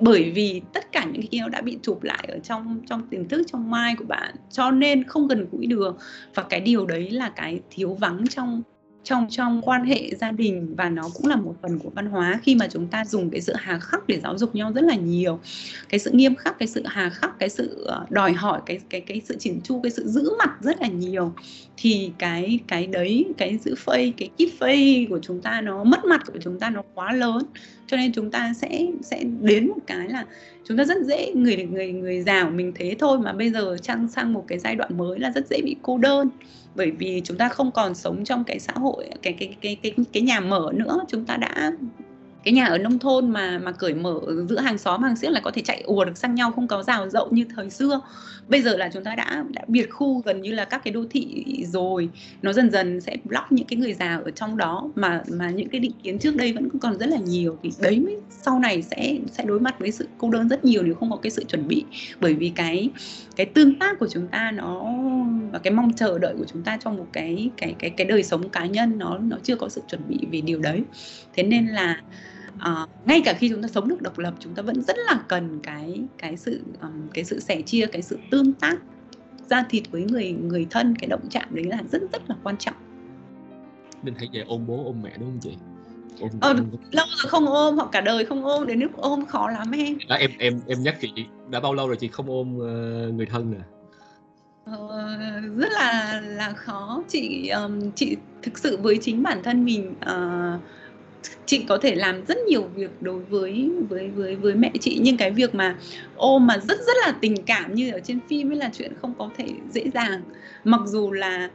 Bởi vì tất cả những cái kia nó đã bị chụp lại ở trong trong tiềm thức, trong mai của bạn. Cho nên không gần gũi được và cái điều đấy là cái thiếu vắng trong trong trong quan hệ gia đình và nó cũng là một phần của văn hóa. Khi mà chúng ta dùng cái sự hà khắc để giáo dục nhau rất là nhiều, cái sự nghiêm khắc, cái sự hà khắc, cái sự ờ, đòi hỏi, cái cái cái sự chỉnh chu, cái sự giữ mặt rất là nhiều, thì cái cái đấy, cái giữ phây, cái keep phây của chúng ta nó, mất mặt của chúng ta nó quá lớn. Cho nên chúng ta sẽ sẽ đến một cái là chúng ta rất dễ, người người người già của mình thế thôi mà bây giờ sang sang một cái giai đoạn mới là rất dễ bị cô đơn bởi vì chúng ta không còn sống trong cái xã hội, cái cái cái cái cái nhà mở nữa. Chúng ta đã, cái nhà ở nông thôn mà mà cởi mở giữa hàng xóm, hàng xiếc là có thể chạy ùa được sang nhau, không có rào rậu như thời xưa. Bây giờ là chúng ta đã đã biệt khu gần như là các cái đô thị rồi. Nó dần dần sẽ block những cái người già ở trong đó mà mà những cái định kiến trước đây vẫn còn rất là nhiều. Thì đấy mới, sau này sẽ sẽ đối mặt với sự cô đơn rất nhiều nếu không có cái sự chuẩn bị. Bởi vì cái cái tương tác của chúng ta nó và cái mong chờ đợi của chúng ta trong một cái cái cái cái đời sống cá nhân nó nó chưa có sự chuẩn bị về điều đấy. Thế nên là uh, ngay cả khi chúng ta sống được độc lập chúng ta vẫn rất là cần cái cái sự um, cái sự sẻ chia cái sự tương tác ra thịt với người người thân. Cái động chạm đấy là rất rất là quan trọng. Mình hãy về ôm bố ôm mẹ đúng không chị? Ôm, ờ, ôm... lâu rồi không ôm hoặc cả đời không ôm đến lúc ôm khó lắm em đó, em em em nhắc chị đã bao lâu rồi chị không ôm uh, người thân nè? Ờ, rất là là khó. Chị um, chị thực sự với chính bản thân mình uh, chị có thể làm rất nhiều việc đối với với với với mẹ chị. Nhưng cái việc mà ôm mà rất rất là tình cảm như ở trên phim ấy là chuyện không có thể dễ dàng. Mặc dù là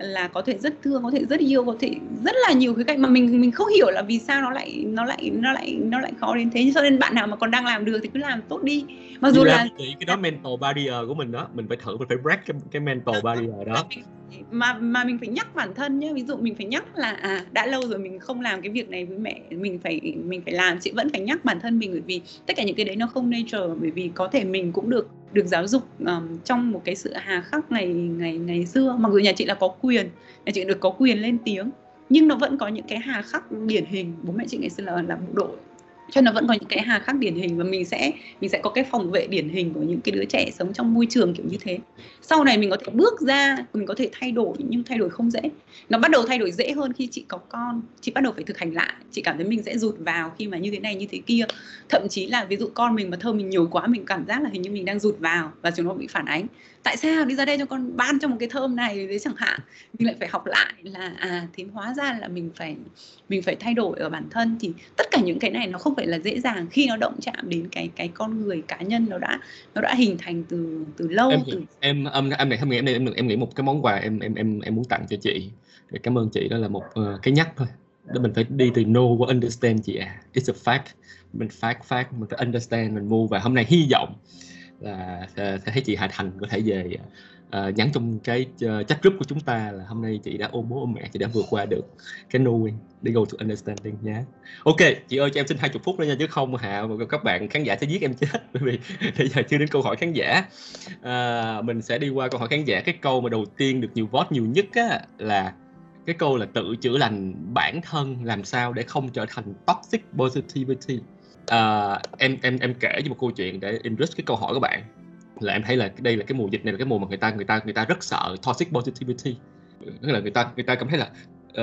là có thể rất thương có thể rất yêu có thể rất là nhiều cái cạnh mà mình mình không hiểu là vì sao nó lại nó lại nó lại nó lại khó đến thế. Cho nên bạn nào mà còn đang làm được thì cứ làm tốt đi. Mặc dù là cái đó mental barrier của mình đó mình phải thử mình phải break cái, cái mental barrier đó mà mà mình phải nhắc bản thân nhé ví dụ mình phải nhắc là à đã lâu rồi mình không làm cái việc này với mẹ mình phải mình phải làm. Chị vẫn phải nhắc bản thân mình bởi vì tất cả những cái đấy nó không nature bởi vì có thể mình cũng được được giáo dục um, trong một cái sự hà khắc ngày ngày ngày xưa. Mặc dù nhà chị là có quyền nhà chị được có quyền lên tiếng nhưng nó vẫn có những cái hà khắc điển hình. Bố mẹ chị ngày xưa là là bộ đội cho nó vẫn có những cái hà khắc điển hình và mình sẽ mình sẽ có cái phòng vệ điển hình của những cái đứa trẻ sống trong môi trường kiểu như thế. Sau này mình có thể bước ra, mình có thể thay đổi nhưng thay đổi không dễ. Nó bắt đầu thay đổi dễ hơn khi chị có con, chị bắt đầu phải thực hành lại. Chị cảm thấy mình sẽ rụt vào khi mà như thế này, như thế kia. Thậm chí là ví dụ con mình mà thơm mình nhiều quá, mình cảm giác là hình như mình đang rụt vào và chúng nó bị phản ánh tại sao đi ra đây cho con ban cho một cái thơm này đấy chẳng hạn. Mình lại phải học lại là à thì hóa ra là mình phải mình phải thay đổi ở bản thân. Thì tất cả những cái này nó không phải là dễ dàng khi nó động chạm đến cái cái con người cá nhân nó đã nó đã hình thành từ từ lâu em từ em em em này không nghĩ em em em nghĩ một cái món quà em em em em muốn tặng cho chị. Để cảm ơn chị đó là một uh, cái nhắc thôi. Đó mình phải đi từ know qua understand chị à. It's a fact. Mình fact fact mình phải understand mình mua. Và hôm nay hy vọng là thấy chị Hà Thành có thể về uh, nhắn trong cái uh, chat group của chúng ta là hôm nay chị đã ôm bố ôm mẹ chị đã vượt qua được cái knowing để go to understanding nhé. Ok chị ơi cho em xin hai chục phút nữa nha chứ không hạ các bạn khán giả sẽ giết em chết bởi vì bây giờ chưa đến câu hỏi khán giả. Uh, mình sẽ đi qua câu hỏi khán giả. Cái câu mà đầu tiên được nhiều vote nhiều nhất á, là cái câu là tự chữa lành bản thân làm sao để không trở thành toxic positivity à, em em em kể cho một câu chuyện để enrich cái câu hỏi của bạn. Là em thấy là đây là cái mùa dịch này là cái mùa mà người ta người ta người ta rất sợ toxic positivity. Tức là người ta người ta cảm thấy là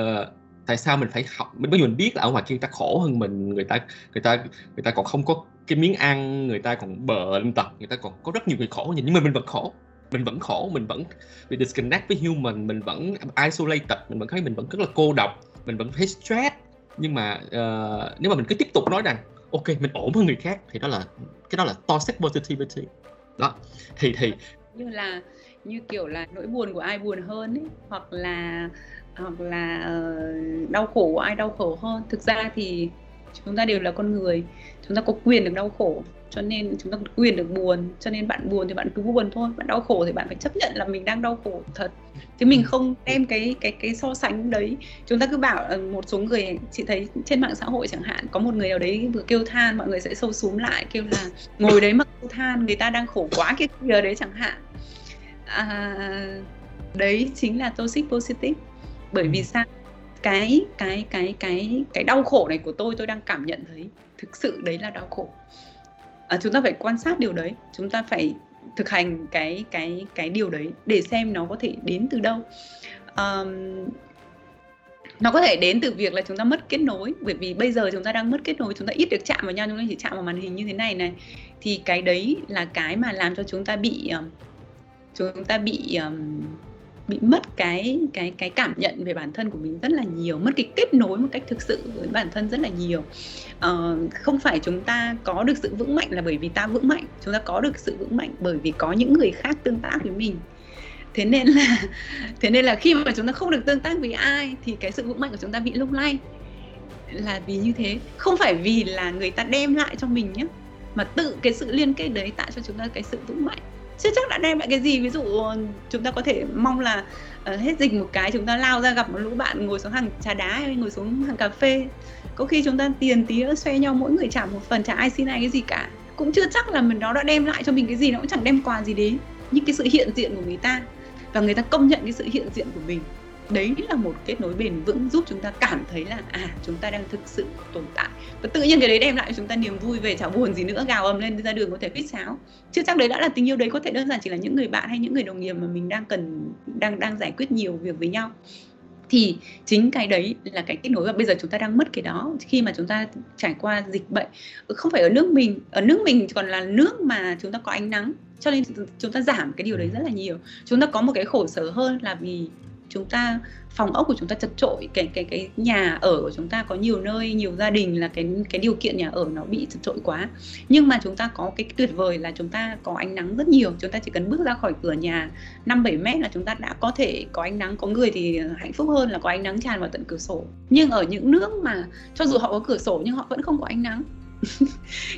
uh, tại sao mình phải học mình bây giờ mình biết là ở ngoài kia người ta khổ hơn mình người ta người ta người ta còn không có cái miếng ăn người ta còn bệnh tật người ta còn có rất nhiều người khổ nhưng mà mình vẫn khổ mình vẫn khổ mình vẫn bị disconnect với human mình vẫn isolated mình vẫn thấy mình vẫn rất là cô độc mình vẫn thấy stress. Nhưng mà uh, nếu mà mình cứ tiếp tục nói rằng ok mình ổn hơn người khác. Thì đó là cái đó là toxic positivity. Đó. Thì thì như là như kiểu là nỗi buồn của ai buồn hơn ấy hoặc là hoặc là uh, đau khổ của ai đau khổ hơn. Thực ra thì chúng ta đều là con người. Chúng ta có quyền được đau khổ cho nên chúng ta quyền được buồn. Cho nên bạn buồn thì bạn cứ buồn thôi. Bạn đau khổ thì bạn phải chấp nhận là mình đang đau khổ thật. Chứ mình không đem cái cái cái so sánh đấy. Chúng ta cứ bảo một số người chị thấy trên mạng xã hội chẳng hạn có một người nào đấy vừa kêu than mọi người sẽ sâu súm lại kêu là ngồi đấy mà kêu than người ta đang khổ quá kia kia đấy chẳng hạn. À, đấy chính là toxic positive. Bởi vì sao? Cái cái cái cái cái đau khổ này của tôi tôi đang cảm nhận thấy thực sự đấy là đau khổ à, chúng ta phải quan sát điều đấy. Chúng ta phải thực hành cái cái cái điều đấy để xem nó có thể đến từ đâu. Um, nó có thể đến từ việc là chúng ta mất kết nối. Bởi vì bây giờ chúng ta đang mất kết nối chúng ta ít được chạm vào nhau chúng ta chỉ chạm vào màn hình như thế này này. Thì cái đấy là cái mà làm cho chúng ta bị chúng ta bị um, bị mất cái cái cái cảm nhận về bản thân của mình rất là nhiều mất cái kết nối một cách thực sự với bản thân rất là nhiều. Uh, không phải chúng ta có được sự vững mạnh là bởi vì ta vững mạnh chúng ta có được sự vững mạnh bởi vì có những người khác tương tác với mình. Thế nên là thế nên là khi mà chúng ta không được tương tác với ai thì cái sự vững mạnh của chúng ta bị lung lay. Là vì như thế không phải vì là người ta đem lại cho mình nhé mà tự cái sự liên kết đấy tạo cho chúng ta cái sự vững mạnh chưa chắc đã đem lại cái gì? Ví dụ ờ, chúng ta có thể mong là uh, hết dịch một cái chúng ta lao ra gặp một lũ bạn ngồi xuống hàng trà đá hay ngồi xuống hàng cà phê. Có khi chúng ta tiền tí nữa xoay nhau mỗi người trả một phần trả ai xin ai cái gì cả. Cũng chưa chắc là mình nó đã đem lại cho mình cái gì nó cũng chẳng đem quà gì đến. Nhưng cái sự hiện diện của người ta. Và người ta công nhận cái sự hiện diện của mình đấy là một kết nối bền vững giúp chúng ta cảm thấy là à chúng ta đang thực sự tồn tại. Và tự nhiên cái đấy đem lại cho chúng ta niềm vui về chả buồn gì nữa gào ầm lên ra đường có thể huýt sáo. Chưa chắc đấy đã là tình yêu đấy có thể đơn giản chỉ là những người bạn hay những người đồng nghiệp mà mình đang cần đang đang giải quyết nhiều việc với nhau. Thì chính cái đấy là cái kết nối và bây giờ chúng ta đang mất cái đó. Khi mà chúng ta trải qua dịch bệnh không phải ở nước mình ở nước mình còn là nước mà chúng ta có ánh nắng cho nên chúng ta giảm cái điều đấy rất là nhiều. Chúng ta có một cái khổ sở hơn là vì chúng ta, phòng ốc của chúng ta chật trội cái cái cái nhà ở của chúng ta có nhiều nơi, nhiều gia đình là cái cái điều kiện nhà ở nó bị chật trội quá. Nhưng mà chúng ta có cái tuyệt vời là chúng ta có ánh nắng rất nhiều, chúng ta chỉ cần bước ra khỏi cửa nhà 5 7 mét là chúng ta đã có thể có ánh nắng, có người thì hạnh phúc hơn là có ánh nắng tràn vào tận cửa sổ. Nhưng ở những nước mà cho dù họ có cửa sổ nhưng họ vẫn không có ánh nắng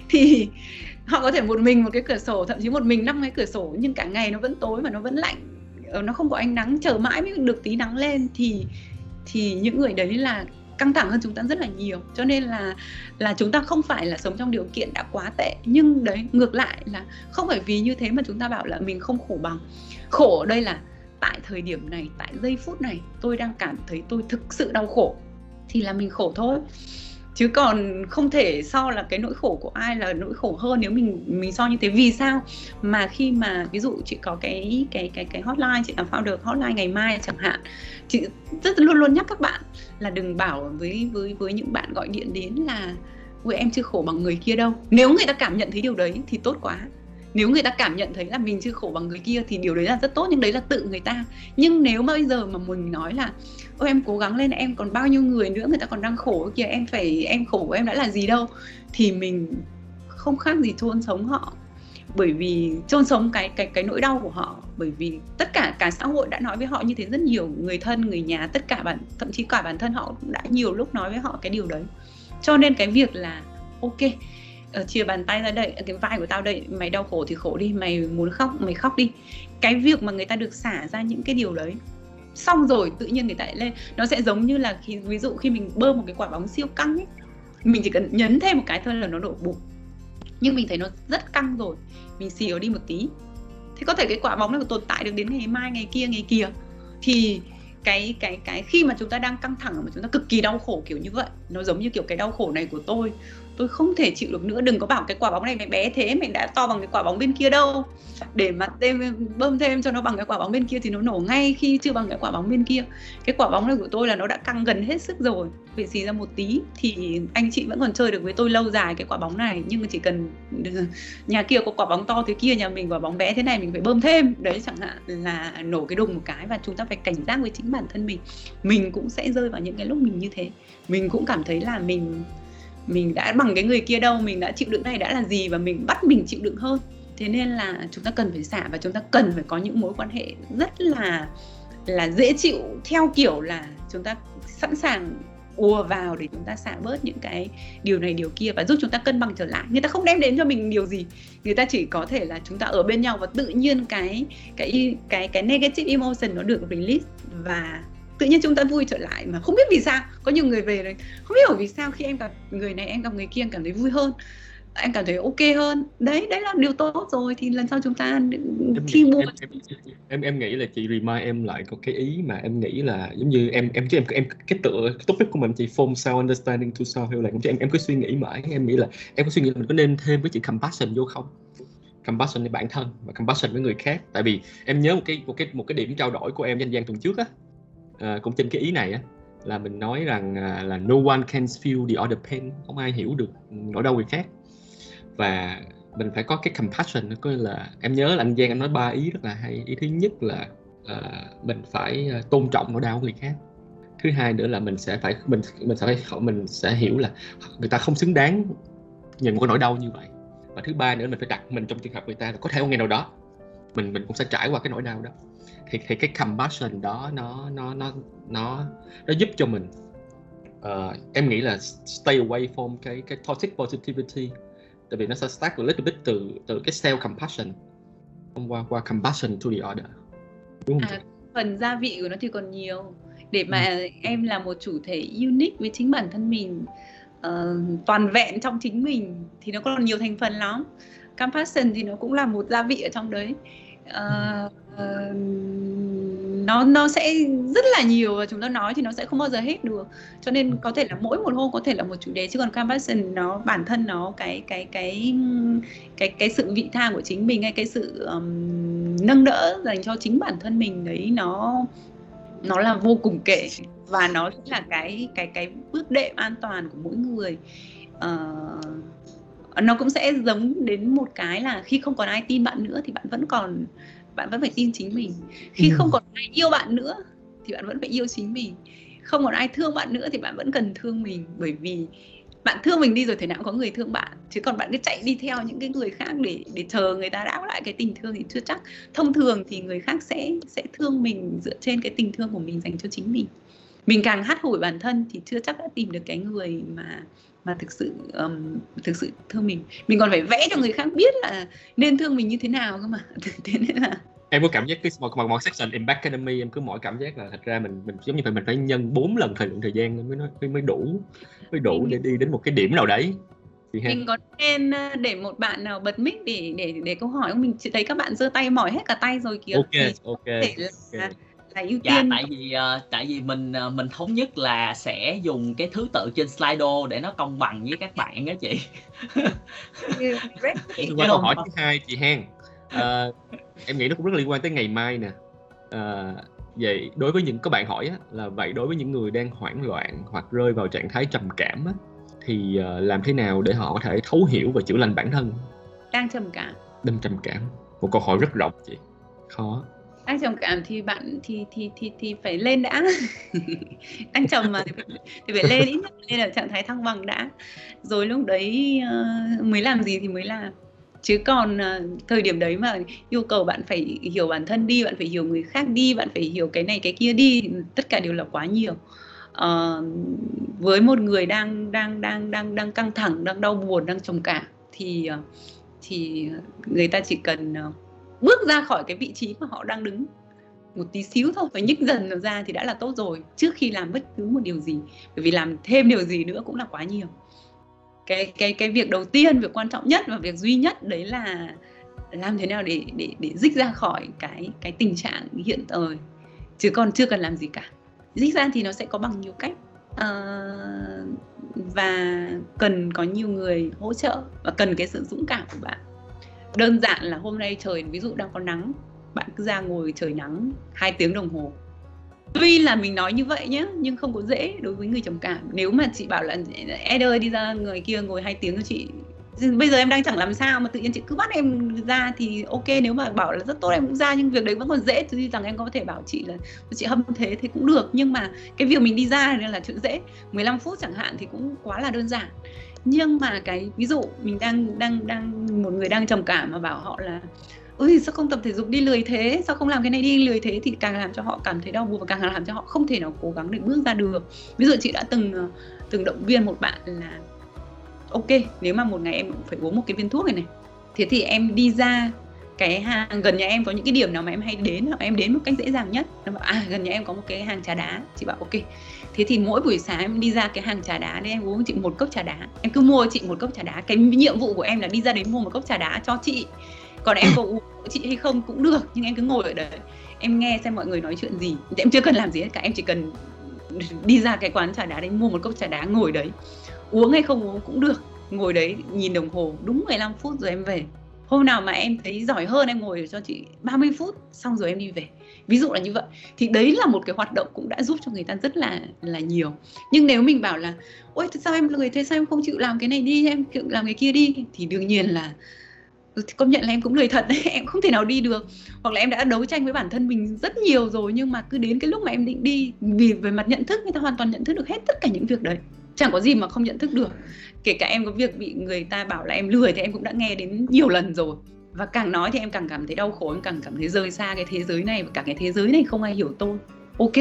thì họ có thể một mình một cái cửa sổ, thậm chí một mình năm cái cửa sổ nhưng cả ngày nó vẫn tối và nó vẫn lạnh. Ờ, nó không có ánh nắng, chờ mãi mới được tí nắng lên thì thì những người đấy là căng thẳng hơn chúng ta rất là nhiều. Cho nên là là chúng ta không phải là sống trong điều kiện đã quá tệ. Nhưng đấy, ngược lại là không phải vì như thế mà chúng ta bảo là mình không khổ bằng. Khổ ở đây là tại thời điểm này, tại giây phút này, tôi đang cảm thấy tôi thực sự đau khổ. Thì là mình khổ thôi chứ còn không thể so là cái nỗi khổ của ai là nỗi khổ hơn nếu mình mình so như thế. Vì sao? Mà khi mà, ví dụ chị có cái cái cái cái hotline, chị làm founder hotline ngày mai chẳng hạn, chị rất luôn luôn nhắc các bạn là đừng bảo với với với những bạn gọi điện đến là, ui, em chưa khổ bằng người kia đâu. Nếu người ta cảm nhận thấy điều đấy thì tốt quá. Nếu người ta cảm nhận thấy là mình chưa khổ bằng người kia thì điều đấy là rất tốt, nhưng đấy là tự người ta. Nhưng nếu mà bây giờ mà mình nói là ôi, em cố gắng lên, em còn bao nhiêu người nữa người ta còn đang khổ kìa, em phải, em khổ của em đã là gì đâu. Thì mình không khác gì chôn sống họ. Bởi vì chôn sống cái cái cái nỗi đau của họ. Bởi vì tất cả cả xã hội đã nói với họ như thế rất nhiều. Người thân, người nhà, tất cả bản, thậm chí cả bản thân họ cũng đã nhiều lúc nói với họ cái điều đấy. Cho nên cái việc là, ok ờ, chia bàn tay ra đây ờ, cái vai của tao đây, mày đau khổ thì khổ đi, mày muốn khóc, mày khóc đi. Cái việc mà người ta được xả ra những cái điều đấy xong rồi tự nhiên người ta lại lên. Nó sẽ giống như là khi, ví dụ khi mình bơm một cái quả bóng siêu căng ấy, mình chỉ cần nhấn thêm một cái thôi là nó đổ bụng nhưng mình thấy nó rất căng rồi, mình xìu đi một tí. Thế có thể cái quả bóng này tồn tại được đến ngày mai, ngày kia ngày kia thì cái cái cái khi mà chúng ta đang căng thẳng, mà chúng ta cực kỳ đau khổ kiểu như vậy, nó giống như kiểu cái đau khổ này của tôi tôi không thể chịu được nữa. Đừng có bảo cái quả bóng này mày bé thế, mày đã to bằng cái quả bóng bên kia đâu. Để mà thêm, bơm thêm cho nó bằng cái quả bóng bên kia thì nó nổ ngay khi chưa bằng cái quả bóng bên kia. Cái quả bóng này của tôi là nó đã căng gần hết sức rồi. Vì xì ra một tí thì anh chị vẫn còn chơi được với tôi lâu dài cái quả bóng này. Nhưng mà chỉ cần nhà kia có quả bóng to thế kia, nhà mình quả bóng bé thế này, mình phải bơm thêm. Đấy, chẳng hạn là nổ cái đùng một cái và chúng ta phải cảnh giác với chính bản thân mình. Mình cũng sẽ rơi vào những cái lúc mình như thế. Mình cũng cảm thấy là mình mình đã bằng cái người kia đâu, mình đã chịu đựng này đã là gì và mình bắt mình chịu đựng hơn. Thế nên là chúng ta cần phải xả và chúng ta cần phải có những mối quan hệ rất là là dễ chịu, theo kiểu là chúng ta sẵn sàng ùa vào để chúng ta xả bớt những cái điều này điều kia và giúp chúng ta cân bằng trở lại. Người ta không đem đến cho mình điều gì. Người ta chỉ có thể là chúng ta ở bên nhau và tự nhiên cái cái cái cái negative emotion nó được release và tự nhiên chúng ta vui trở lại mà không biết vì sao. Có nhiều người về rồi không biết vì sao khi em gặp người này em gặp người kia em cảm thấy vui hơn em cảm thấy ok hơn. Đấy đấy là điều tốt rồi thì lần sau chúng ta thi mua em, em, em nghĩ là chị remind em lại có cái ý mà em nghĩ là giống như em em chứ em em cái tựa cái topic của mình chị form self understanding to self healing chứ em em cứ suy nghĩ mãi em nghĩ là em có suy nghĩ là mình có nên thêm với chữ compassion vô không? Compassion với bản thân và compassion với người khác. Tại vì em nhớ một cái một cái một cái điểm trao đổi của em với anh Giang tuần trước á à, cũng trên cái ý này á là mình nói rằng à, là no one can feel the other pain không ai hiểu được ừ, nỗi đau người khác. Và mình phải có cái compassion có là em nhớ là anh Giang anh nói ba ý rất là hay. Ý thứ nhất là uh, mình phải ờ, tôn trọng nỗi đau của người khác. Thứ hai nữa là mình sẽ phải mình mình sẽ phải mình sẽ hiểu là người ta không xứng đáng nhận một cái nỗi đau như vậy. Và thứ ba nữa mình phải đặt mình trong trường hợp người ta là có thể một ngày nào đó mình mình cũng sẽ trải qua cái nỗi đau đó thì thì cái compassion đó nó nó nó nó nó giúp cho mình. Uh, em nghĩ là stay away from cái cái toxic positivity tại vì nó sẽ start a little bit từ từ cái self compassion thông qua qua compassion to the other. Đúng không? À, phần gia vị của nó thì còn nhiều. Để mà ừ. em là một chủ thể unique với chính bản thân mình uh, toàn vẹn trong chính mình thì nó còn nhiều thành phần lắm. Compassion thì nó cũng là một gia vị ở trong đấy uh, uh, nó nó sẽ rất là nhiều và chúng ta nói thì nó sẽ không bao giờ hết được. Cho nên có thể là mỗi một hôm có thể là một chủ đề chứ còn compassion nó bản thân nó cái cái cái cái cái sự vị tha của chính mình hay cái sự um, nâng đỡ dành cho chính bản thân mình đấy nó nó là vô cùng kể và nó sẽ là cái cái cái bước đệm an toàn của mỗi người. Uh, nó cũng sẽ giống đến một cái là khi không còn ai tin bạn nữa thì bạn vẫn còn bạn vẫn phải tin chính mình. Khi ừ. không còn ai yêu bạn nữa thì bạn vẫn phải yêu chính mình. Không còn ai thương bạn nữa thì bạn vẫn cần thương mình. Bởi vì bạn thương mình đi rồi thế nào cũng có người thương bạn. Chứ còn bạn cứ chạy đi theo những cái người khác để để chờ người ta đáp lại cái tình thương thì chưa chắc. Thông thường thì người khác sẽ sẽ thương mình dựa trên cái tình thương của mình dành cho chính mình. Mình càng hát hủi bản thân thì chưa chắc đã tìm được cái người mà mà thực sự um, thực sự thương mình. Mình còn phải vẽ cho người khác biết là nên thương mình như thế nào cơ mà. Thế nên là em có cảm giác cái một, một, một section Impact Academy em cứ mọi cảm giác là thật ra mình mình giống như phải mình phải nhân 4 lần thời lượng thời gian mới mới mới đủ mới đủ để đi đến một cái điểm nào đấy. Mình có nên để một bạn nào bật mic để để để câu hỏi không? Mình thấy các bạn giơ tay mỏi hết cả tay rồi kìa. Ok ok, để okay. là ưu dạ tiên. tại vì ờ, tại vì mình ờ, mình thống nhất là sẽ dùng cái thứ tự trên Slido để nó công bằng với các bạn đó chị. Tôi qua câu hỏi thứ hai chị Hen Ờ, em nghĩ nó cũng rất liên quan tới ngày mai nè. Ờ, vậy đối với những các bạn hỏi á, là vậy đối với những người đang hoảng loạn hoặc rơi vào trạng thái trầm cảm á, thì làm thế nào để họ có thể thấu hiểu và chữa lành bản thân? Đang trầm cảm. Đâm trầm cảm. Một câu hỏi rất rộng chị. Khó đang trầm cảm thì bạn thì thì thì thì phải lên đã. Đang trầm mà thì phải, thì phải lên ít nhất lên ở trạng thái thăng bằng đã. Rồi lúc đấy uh, mới làm gì thì mới làm. Chứ còn uh, thời điểm đấy mà yêu cầu bạn phải hiểu bản thân đi bạn phải hiểu người khác đi bạn phải hiểu cái này cái kia đi tất cả đều là quá nhiều. Uh, với một người đang đang đang đang đang căng thẳng đang đau buồn đang trầm cảm thì uh, thì người ta chỉ cần uh, bước ra khỏi cái vị trí mà họ đang đứng. Một tí xíu thôi và nhích dần nó ra thì đã là tốt rồi trước khi làm bất cứ một điều gì. Bởi vì làm thêm điều gì nữa cũng là quá nhiều. Cái cái cái việc đầu tiên việc quan trọng nhất và việc duy nhất đấy là làm thế nào để để để dích ra khỏi cái cái tình trạng hiện thời. Chứ còn chưa cần làm gì cả. Dích ra thì nó sẽ có bằng nhiều cách. À, và cần có nhiều người hỗ trợ và cần cái sự dũng cảm của bạn đơn giản là hôm nay trời, ví dụ đang có nắng, bạn cứ ra ngồi trời nắng hai tiếng đồng hồ. Tuy là mình nói như vậy nhé nhưng không có dễ đối với người trầm cảm. Nếu mà chị bảo là Ed ơi đi ra người kia ngồi hai tiếng cho chị. Bây giờ em đang chẳng làm sao mà tự nhiên chị cứ bắt em ra thì ok, nếu mà bảo là rất tốt em cũng ra, nhưng việc đấy vẫn còn dễ. Tuy rằng em có thể bảo chị là chị hâm thế thì cũng được, nhưng mà cái việc mình đi ra nên là chuyện dễ. 15 phút chẳng hạn thì cũng quá là đơn giản nhưng mà cái, ví dụ mình đang đang đang, một người đang trầm cảm mà bảo họ là ơi sao không tập thể dục đi lười thế? Sao không làm cái này đi lười thế? Thì càng làm cho họ cảm thấy đau buồn và càng làm cho họ không thể nào cố gắng để bước ra được. Ví dụ chị đã từng ờ, từng động viên một bạn là, ok, nếu mà một ngày em phải uống một cái viên thuốc này này, thế thì em đi ra cái hàng gần nhà em có những cái điểm nào mà em hay đến hoặc em đến một cách dễ dàng nhất? Nó bảo à gần nhà em có một cái hàng trà đá. Chị bảo, ok. Thế thì mỗi buổi sáng em đi ra cái hàng trà đá để em uống chị một cốc trà đá. Em cứ mua chị một cốc trà đá. Cái nhiệm vụ của em là đi ra đến mua một cốc trà đá cho chị. Còn em có uống chị hay không cũng được, nhưng em cứ ngồi ở đấy. Em nghe xem mọi người nói chuyện gì. Em chưa cần làm gì hết cả, em chỉ cần đi ra cái quán trà đá đấy, mua một cốc trà đá, ngồi đấy. Uống hay không uống cũng được. Ngồi đấy nhìn đồng hồ, đúng 15 phút rồi em về hôm nào mà em thấy giỏi hơn, em ngồi cho chị 30 phút, xong rồi em đi về. Ví dụ là như vậy. Thì đấy là một cái hoạt động cũng đã giúp cho người ta rất là là nhiều. Nhưng nếu mình bảo là, ôi sao em lười thế, sao em không chịu làm cái này đi, em chịu làm cái kia đi? Thì đương nhiên là ừ, công nhận là em cũng lười thật đấy, em không thể nào đi được. Hoặc là em đã đấu tranh với bản thân mình rất nhiều rồi, nhưng mà cứ đến cái lúc mà em định đi, vì về mặt nhận thức, người ta hoàn toàn nhận thức được hết tất cả những việc đấy chẳng có gì mà không nhận thức được. Kể cả em có việc bị người ta bảo là em lười thì em cũng đã nghe đến nhiều lần rồi. Và càng nói thì em càng cảm thấy đau khổ, em càng cảm thấy rời xa cái thế giới này. Và cả cái thế giới này không ai hiểu tôi. Ok,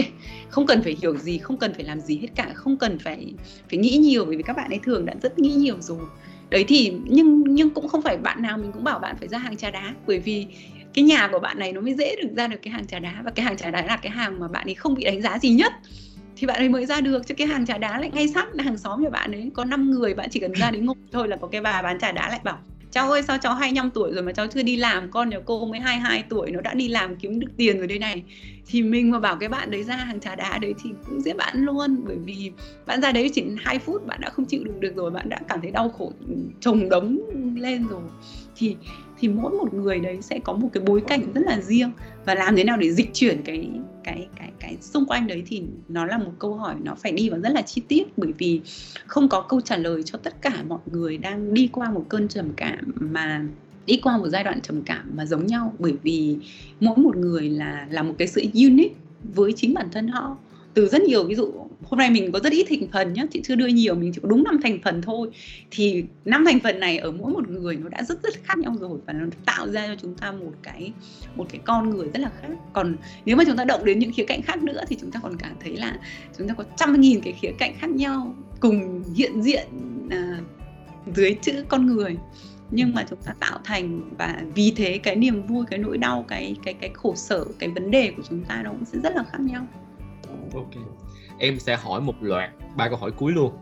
không cần phải hiểu gì, không cần phải làm gì hết cả. Không cần phải phải nghĩ nhiều, bởi vì các bạn ấy thường đã rất nghĩ nhiều rồi. Đấy thì, nhưng nhưng cũng không phải bạn nào mình cũng bảo bạn phải ra hàng trà đá. Bởi vì cái nhà của bạn này nó mới dễ được ra được cái hàng trà đá. Và cái hàng trà đá là cái hàng mà bạn ấy không bị đánh giá gì nhất thì bạn ấy mới ra được. Chứ cái hàng trà đá lại ngay sát hàng xóm nhà bạn ấy. Có 5 người, bạn chỉ cần ra đến ngồi thôi là có cái bà bán trà đá lại bảo, cháu ơi, sao cháu 25 tuổi rồi mà cháu chưa đi làm? Con nhà cô mới 22 tuổi, nó đã đi làm kiếm được tiền rồi đây này. Thì mình mà bảo cái bạn đấy ra hàng trà đá đấy thì cũng giết bạn luôn. Bởi vì bạn ra đấy chỉ 2 phút, bạn đã không chịu được được rồi, bạn đã cảm thấy đau khổ, chồng đống lên rồi. Thì thì mỗi một người đấy sẽ có một cái bối cảnh rất là riêng. Và làm thế nào để dịch chuyển cái cái cái cái xung quanh đấy thì nó là một câu hỏi nó phải đi vào rất là chi tiết. Bởi vì không có câu trả lời cho tất cả mọi người đang đi qua một cơn trầm cảm mà, đi qua một giai đoạn trầm cảm mà giống nhau. Bởi vì mỗi một người là là một cái sự unique với chính bản thân họ. Từ rất nhiều, ví dụ hôm nay mình có rất ít thành phần nhé chị chưa đưa nhiều mình chỉ có đúng năm thành phần thôi. Thì năm thành phần này ở mỗi một người nó đã rất rất khác nhau rồi và nó tạo ra cho chúng ta một cái một cái con người rất là khác. Còn nếu mà chúng ta động đến những khía cạnh khác nữa thì chúng ta còn cảm thấy là chúng ta có trăm nghìn cái khía cạnh khác nhau cùng hiện diện à, dưới chữ con người. Nhưng mà chúng ta tạo thành và vì thế cái niềm vui cái nỗi đau cái cái cái khổ sở cái vấn đề của chúng ta nó cũng sẽ rất là khác nhau. Ok em sẽ hỏi một loạt ba câu hỏi cuối luôn.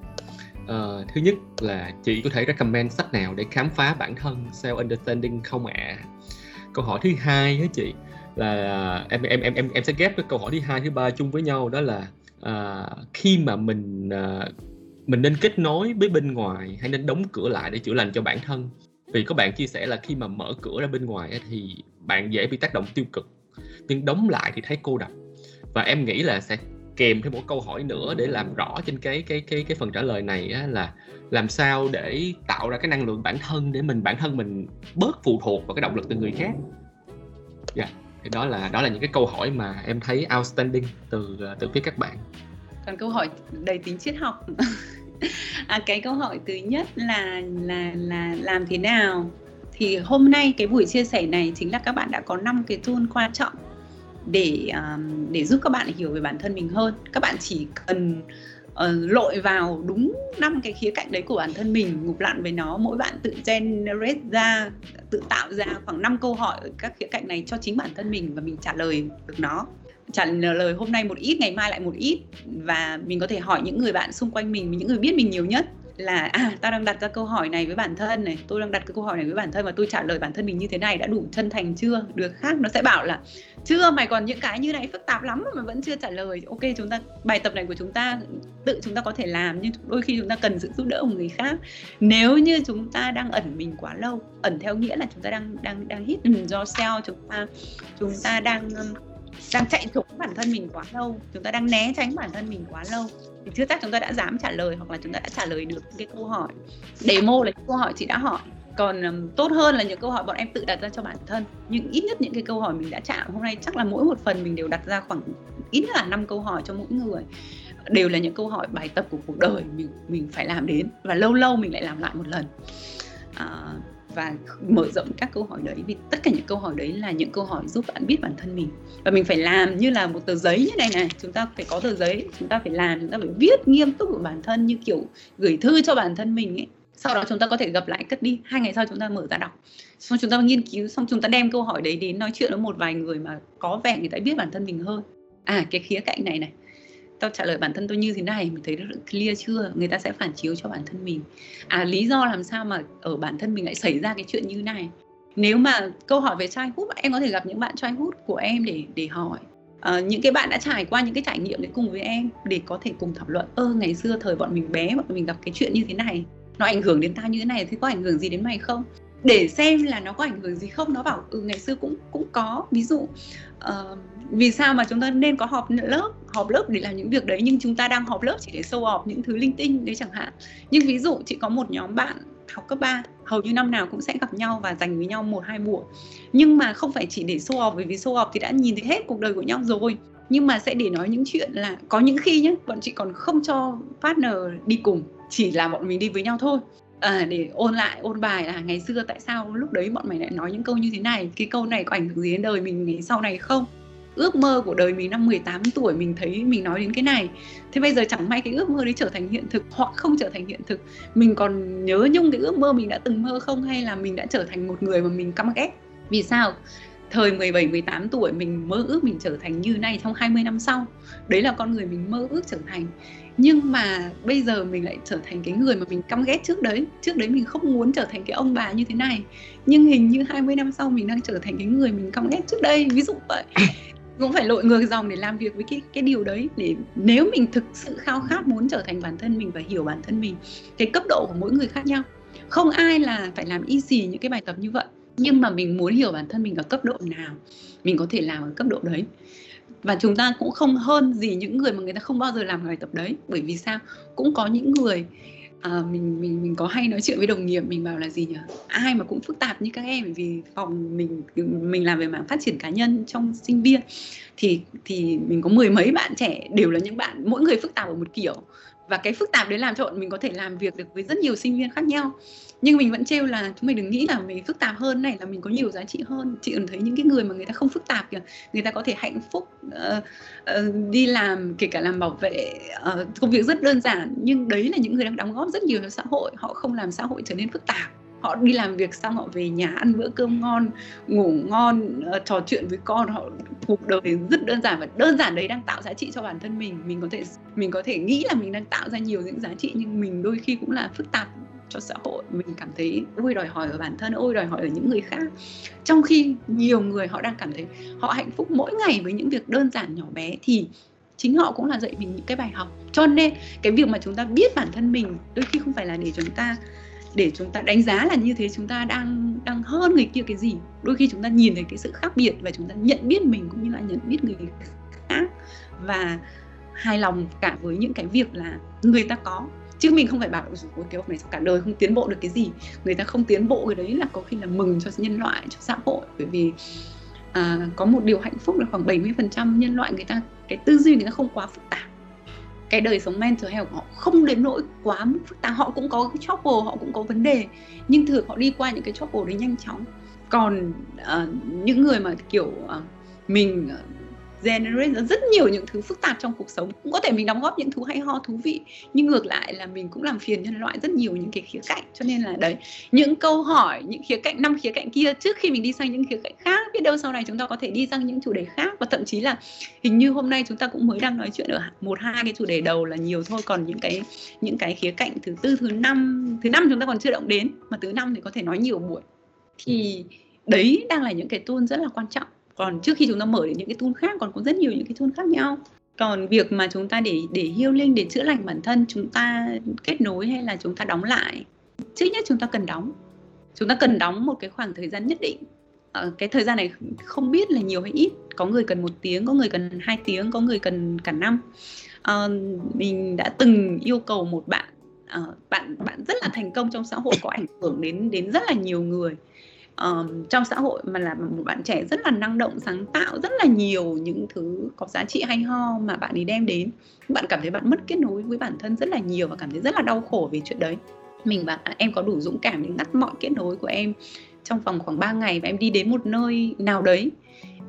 Uh, thứ nhất là chị có thể recommend sách nào để khám phá bản thân self understanding không ạ? Câu hỏi thứ hai á chị là à, em em em em em sẽ ghép cái câu hỏi thứ hai thứ ba chung với nhau đó là à, khi mà mình à, mình nên kết nối với bên ngoài hay nên đóng cửa lại để chữa lành cho bản thân? Vì có bạn chia sẻ là khi mà mở cửa ra bên ngoài thì bạn dễ bị tác động tiêu cực nhưng đóng lại thì thấy cô độc. Và em nghĩ là sẽ kèm thêm một câu hỏi nữa để làm rõ trên cái cái cái cái phần trả lời này á, là làm sao để tạo ra cái năng lượng bản thân để mình bản thân mình bớt phụ thuộc vào cái động lực từ người khác. Dạ. Yeah. Thì đó là đó là những cái câu hỏi mà em thấy outstanding từ à, từ phía các bạn. Còn câu hỏi đầy tính triết học. à, cái câu hỏi thứ nhất là là là làm thế nào thì hôm nay cái buổi chia sẻ này chính là các bạn đã có năm cái tool quan trọng để um, để giúp các bạn hiểu về bản thân mình hơn. Các bạn chỉ cần uh, lội vào đúng năm cái khía cạnh đấy của bản thân mình ngục lặn với nó mỗi bạn tự generate ra tự tạo ra khoảng 5 câu hỏi ở các khía cạnh này cho chính bản thân mình và mình trả lời được nó. Trả lời hôm nay một ít ngày mai lại một ít và mình có thể hỏi những người bạn xung quanh mình những người biết mình nhiều nhất là à tao đang đặt ra câu hỏi này với bản thân này, tôi đang đặt cái câu hỏi này với bản thân và tôi trả lời bản thân mình như thế này, đã đủ chân thành chưa? Được khác, nó sẽ bảo là, chưa, mày còn những cái như này phức tạp lắm mà vẫn chưa trả lời. Ok, chúng ta, bài tập này của chúng ta, tự chúng ta có thể làm nhưng đôi khi chúng ta cần sự giúp đỡ của người khác. Nếu như chúng ta đang ẩn mình quá lâu, ẩn theo nghĩa là chúng ta đang đang đang hít ừ, do yourself chúng ta chúng ta đang đang chạy trốn bản thân mình quá lâu. Chúng ta đang né tránh bản thân mình quá lâu. Thì chưa chắc chúng ta đã dám trả lời hoặc là chúng ta đã trả lời được cái câu hỏi. Demo là câu hỏi chị đã hỏi. Còn um, tốt hơn là những câu hỏi bọn em tự đặt ra cho bản thân. Nhưng ít nhất những cái câu hỏi mình đã chạm hôm nay chắc là mỗi một phần mình đều đặt ra khoảng ít nhất là năm câu hỏi cho mỗi người. Đều là những câu hỏi bài tập của cuộc đời mình mình phải làm đến. Và lâu lâu mình lại làm lại một lần. À, và mở rộng các câu hỏi đấy, vì tất cả những câu hỏi đấy là những câu hỏi giúp bạn biết bản thân mình. Và mình phải làm như là một tờ giấy như này này, chúng ta phải có tờ giấy, chúng ta phải làm, chúng ta phải viết nghiêm túc của bản thân như kiểu gửi thư cho bản thân mình ấy. Sau đó chúng ta có thể gặp lại cất đi, hai ngày sau chúng ta mở ra đọc. Xong chúng ta nghiên cứu, xong chúng ta đem câu hỏi đấy đến nói chuyện với một vài người mà có vẻ người ta biết bản thân mình hơn. À cái khía cạnh này này tao trả lời bản thân tôi như thế này mình thấy nó clear chưa? Người ta sẽ phản chiếu cho bản thân mình. À lý do làm sao mà ở bản thân mình lại xảy ra cái chuyện như này? Nếu mà câu hỏi về childhood em có thể gặp những bạn childhood của em để để hỏi. À, những cái bạn đã trải qua những cái trải nghiệm đấy cùng với em để có thể cùng thảo luận. Ơ ngày xưa thời bọn mình bé bọn mình gặp cái chuyện như thế này nó ảnh hưởng đến tao như thế này thì có ảnh hưởng gì đến mày không? Để xem là nó có ảnh hưởng gì không nó bảo ừ ngày xưa cũng cũng có. Ví dụ uh, vì sao mà chúng ta nên có họp lớp? Họp lớp để làm những việc đấy nhưng chúng ta đang họp lớp chỉ để sâu họp những thứ linh tinh đấy chẳng hạn. Nhưng ví dụ chị có một nhóm bạn học cấp 3 hầu như năm nào cũng sẽ gặp nhau và dành với nhau một hai buổi. Nhưng mà không phải chỉ để sâu họp bởi vì sâu họp thì đã nhìn thấy hết cuộc đời của nhau rồi. Nhưng mà sẽ để nói những chuyện là có những khi nhé bọn chị còn không cho partner đi cùng chỉ là bọn mình đi với nhau thôi. À, để ôn lại ôn bài là ngày xưa tại sao lúc đấy bọn mày lại nói những câu như thế này cái câu này có ảnh hưởng gì đến đời mình ngày sau này không? Ước mơ của đời mình năm 18 tuổi mình thấy mình nói đến cái này thế bây giờ chẳng may cái ước mơ đấy trở thành hiện thực hoặc không trở thành hiện thực mình còn nhớ nhung cái ước mơ mình đã từng mơ không hay là mình đã trở thành một người mà mình căm ghét vì sao thời 17 18 tuổi mình mơ ước mình trở thành như này trong 20 năm sau. Đấy là con người mình mơ ước trở thành. Nhưng mà bây giờ mình lại trở thành cái người mà mình căm ghét trước đấy. Trước đấy mình không muốn trở thành cái ông bà như thế này. Nhưng hình như 20 năm sau mình đang trở thành cái người mình căm ghét trước đây, ví dụ vậy cũng phải lội ngược dòng để làm việc với cái cái điều đấy để nếu mình thực sự khao khát muốn trở thành bản thân mình và hiểu bản thân mình, cái cấp độ của mỗi người khác nhau. Không ai là phải làm easy những cái bài tập như vậy, nhưng mà mình muốn hiểu bản thân mình ở cấp độ nào, mình có thể làm ở cấp độ đấy. Và chúng ta cũng không hơn gì những người mà người ta không bao giờ làm bài tập đấy, bởi vì sao? Cũng có những người à, mình mình mình có hay nói chuyện với đồng nghiệp mình bảo là gì nhỉ? Ai mà cũng phức tạp như các em vì phòng mình mình làm về mảng phát triển cá nhân trong sinh viên. Thì thì mình có mười mấy bạn trẻ đều là những bạn mỗi người phức tạp ở một kiểu. Và cái phức tạp đấy làm cho bọn mình có thể làm việc được với rất nhiều sinh viên khác nhau nhưng mình vẫn trêu là chúng mày đừng nghĩ là mình phức tạp hơn này là mình có nhiều giá trị hơn. Chị còn thấy những cái người mà người ta không phức tạp kìa người ta có thể hạnh phúc uh, uh, đi làm kể cả làm bảo vệ uh, công việc rất đơn giản nhưng đấy là những người đang đóng góp rất nhiều cho xã hội. Họ không làm xã hội trở nên phức tạp. Họ đi làm việc xong họ về nhà ăn bữa cơm ngon ngủ ngon uh, trò chuyện với con họ cuộc đời rất đơn giản và đơn giản đấy đang tạo giá trị cho bản thân mình. Mình có thể mình có thể nghĩ là mình đang tạo ra nhiều những giá trị nhưng mình đôi khi cũng là phức tạp cho xã hội. Mình cảm thấy ôi đòi hỏi ở bản thân, ôi đòi hỏi ở những người khác. Trong khi nhiều người họ đang cảm thấy họ hạnh phúc mỗi ngày với những việc đơn giản nhỏ bé thì chính họ cũng là dạy mình những cái bài học. Cho nên cái việc mà chúng ta biết bản thân mình đôi khi không phải là để chúng ta, để chúng ta đánh giá là như thế chúng ta đang đang hơn người kia cái gì. Đôi khi chúng ta nhìn thấy cái sự khác biệt và chúng ta nhận biết mình cũng như là nhận biết người khác. Và hài lòng cả với những cái việc là người ta có chứ mình không phải bảo ôi cái ông này cả đời không tiến bộ được cái gì. Người ta không tiến bộ cái đấy là có khi là mừng cho nhân loại cho xã hội. Bởi vì à, có một điều hạnh phúc là khoảng 70% nhân loại người ta cái tư duy người ta không quá phức tạp. Cái đời sống mental health của họ không đến nỗi quá phức tạp. Họ cũng có cái trouble họ cũng có vấn đề. Nhưng thường họ đi qua những cái trouble đấy nhanh chóng. Còn uh, những người mà kiểu uh, mình uh, generate ra rất nhiều những thứ phức tạp trong cuộc sống. Cũng có thể mình đóng góp những thứ hay ho, thú vị, nhưng ngược lại là mình cũng làm phiền nhân loại rất nhiều những cái khía cạnh. Cho nên là đấy, những câu hỏi, những khía cạnh, năm khía cạnh kia trước khi mình đi sang những khía cạnh khác, biết đâu sau này chúng ta có thể đi sang những chủ đề khác. Và thậm chí là hình như hôm nay chúng ta cũng mới đang nói chuyện ở một, hai cái chủ đề đầu là nhiều thôi. Còn những cái những cái khía cạnh thứ tư, thứ năm thứ năm chúng ta còn chưa động đến, mà thứ năm thì có thể nói nhiều buổi. Thì đấy đang là những cái tool rất là quan trọng còn trước khi chúng ta mở đến những cái tool khác còn có rất nhiều những cái tool khác nhau. Còn việc mà chúng ta để để hiêu linh để chữa lành bản thân chúng ta kết nối hay là chúng ta đóng lại trước nhất chúng ta cần đóng. Chúng ta cần đóng một cái khoảng thời gian nhất định. Ở cái thời gian này không biết là nhiều hay ít. Có người cần một tiếng có người cần hai tiếng có người cần cả năm. À, mình đã từng yêu cầu một bạn à, bạn bạn rất là thành công trong xã hội có ảnh hưởng đến đến rất là nhiều người um, trong xã hội mà là một bạn trẻ rất là năng động sáng tạo rất là nhiều những thứ có giá trị hay ho mà bạn ấy đem đến. Bạn cảm thấy bạn mất kết nối với bản thân rất là nhiều và cảm thấy rất là đau khổ về chuyện đấy. Mình và em có đủ dũng cảm để ngắt mọi kết nối của em trong vòng khoảng 3 ngày và em đi đến một nơi nào đấy.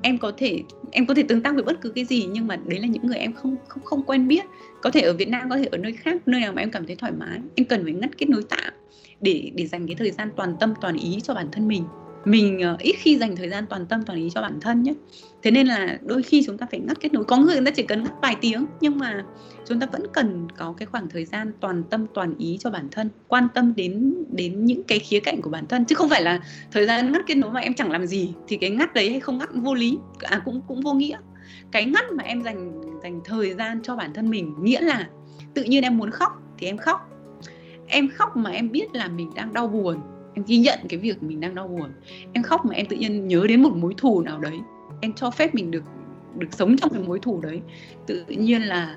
Em có thể em có thể tương tác với bất cứ cái gì nhưng mà đấy là những người em không không không quen biết. Có thể ở Việt Nam có thể ở nơi khác nơi nào mà em cảm thấy thoải mái em cần phải ngắt kết nối tạm để để dành cái thời gian toàn tâm toàn ý cho bản thân mình. Mình uh, ít khi dành thời gian toàn tâm toàn ý cho bản thân nhé. Thế nên là đôi khi chúng ta phải ngắt kết nối. Có người người ta chỉ cần ngắt vài tiếng nhưng mà chúng ta vẫn cần có cái khoảng thời gian toàn tâm toàn ý cho bản thân quan tâm đến đến những cái khía cạnh của bản thân. Chứ không phải là thời gian ngắt kết nối mà em chẳng làm gì thì cái ngắt đấy hay không ngắt vô lý à cũng cũng vô nghĩa. Cái ngắt mà em dành dành thời gian cho bản thân mình nghĩa là tự nhiên em muốn khóc thì em khóc em khóc mà em biết là mình đang đau buồn. Em ghi nhận cái việc mình đang đau buồn. Em khóc mà em tự nhiên nhớ đến một mối thù nào đấy. Em cho phép mình được được sống trong cái mối thù đấy. Tự nhiên là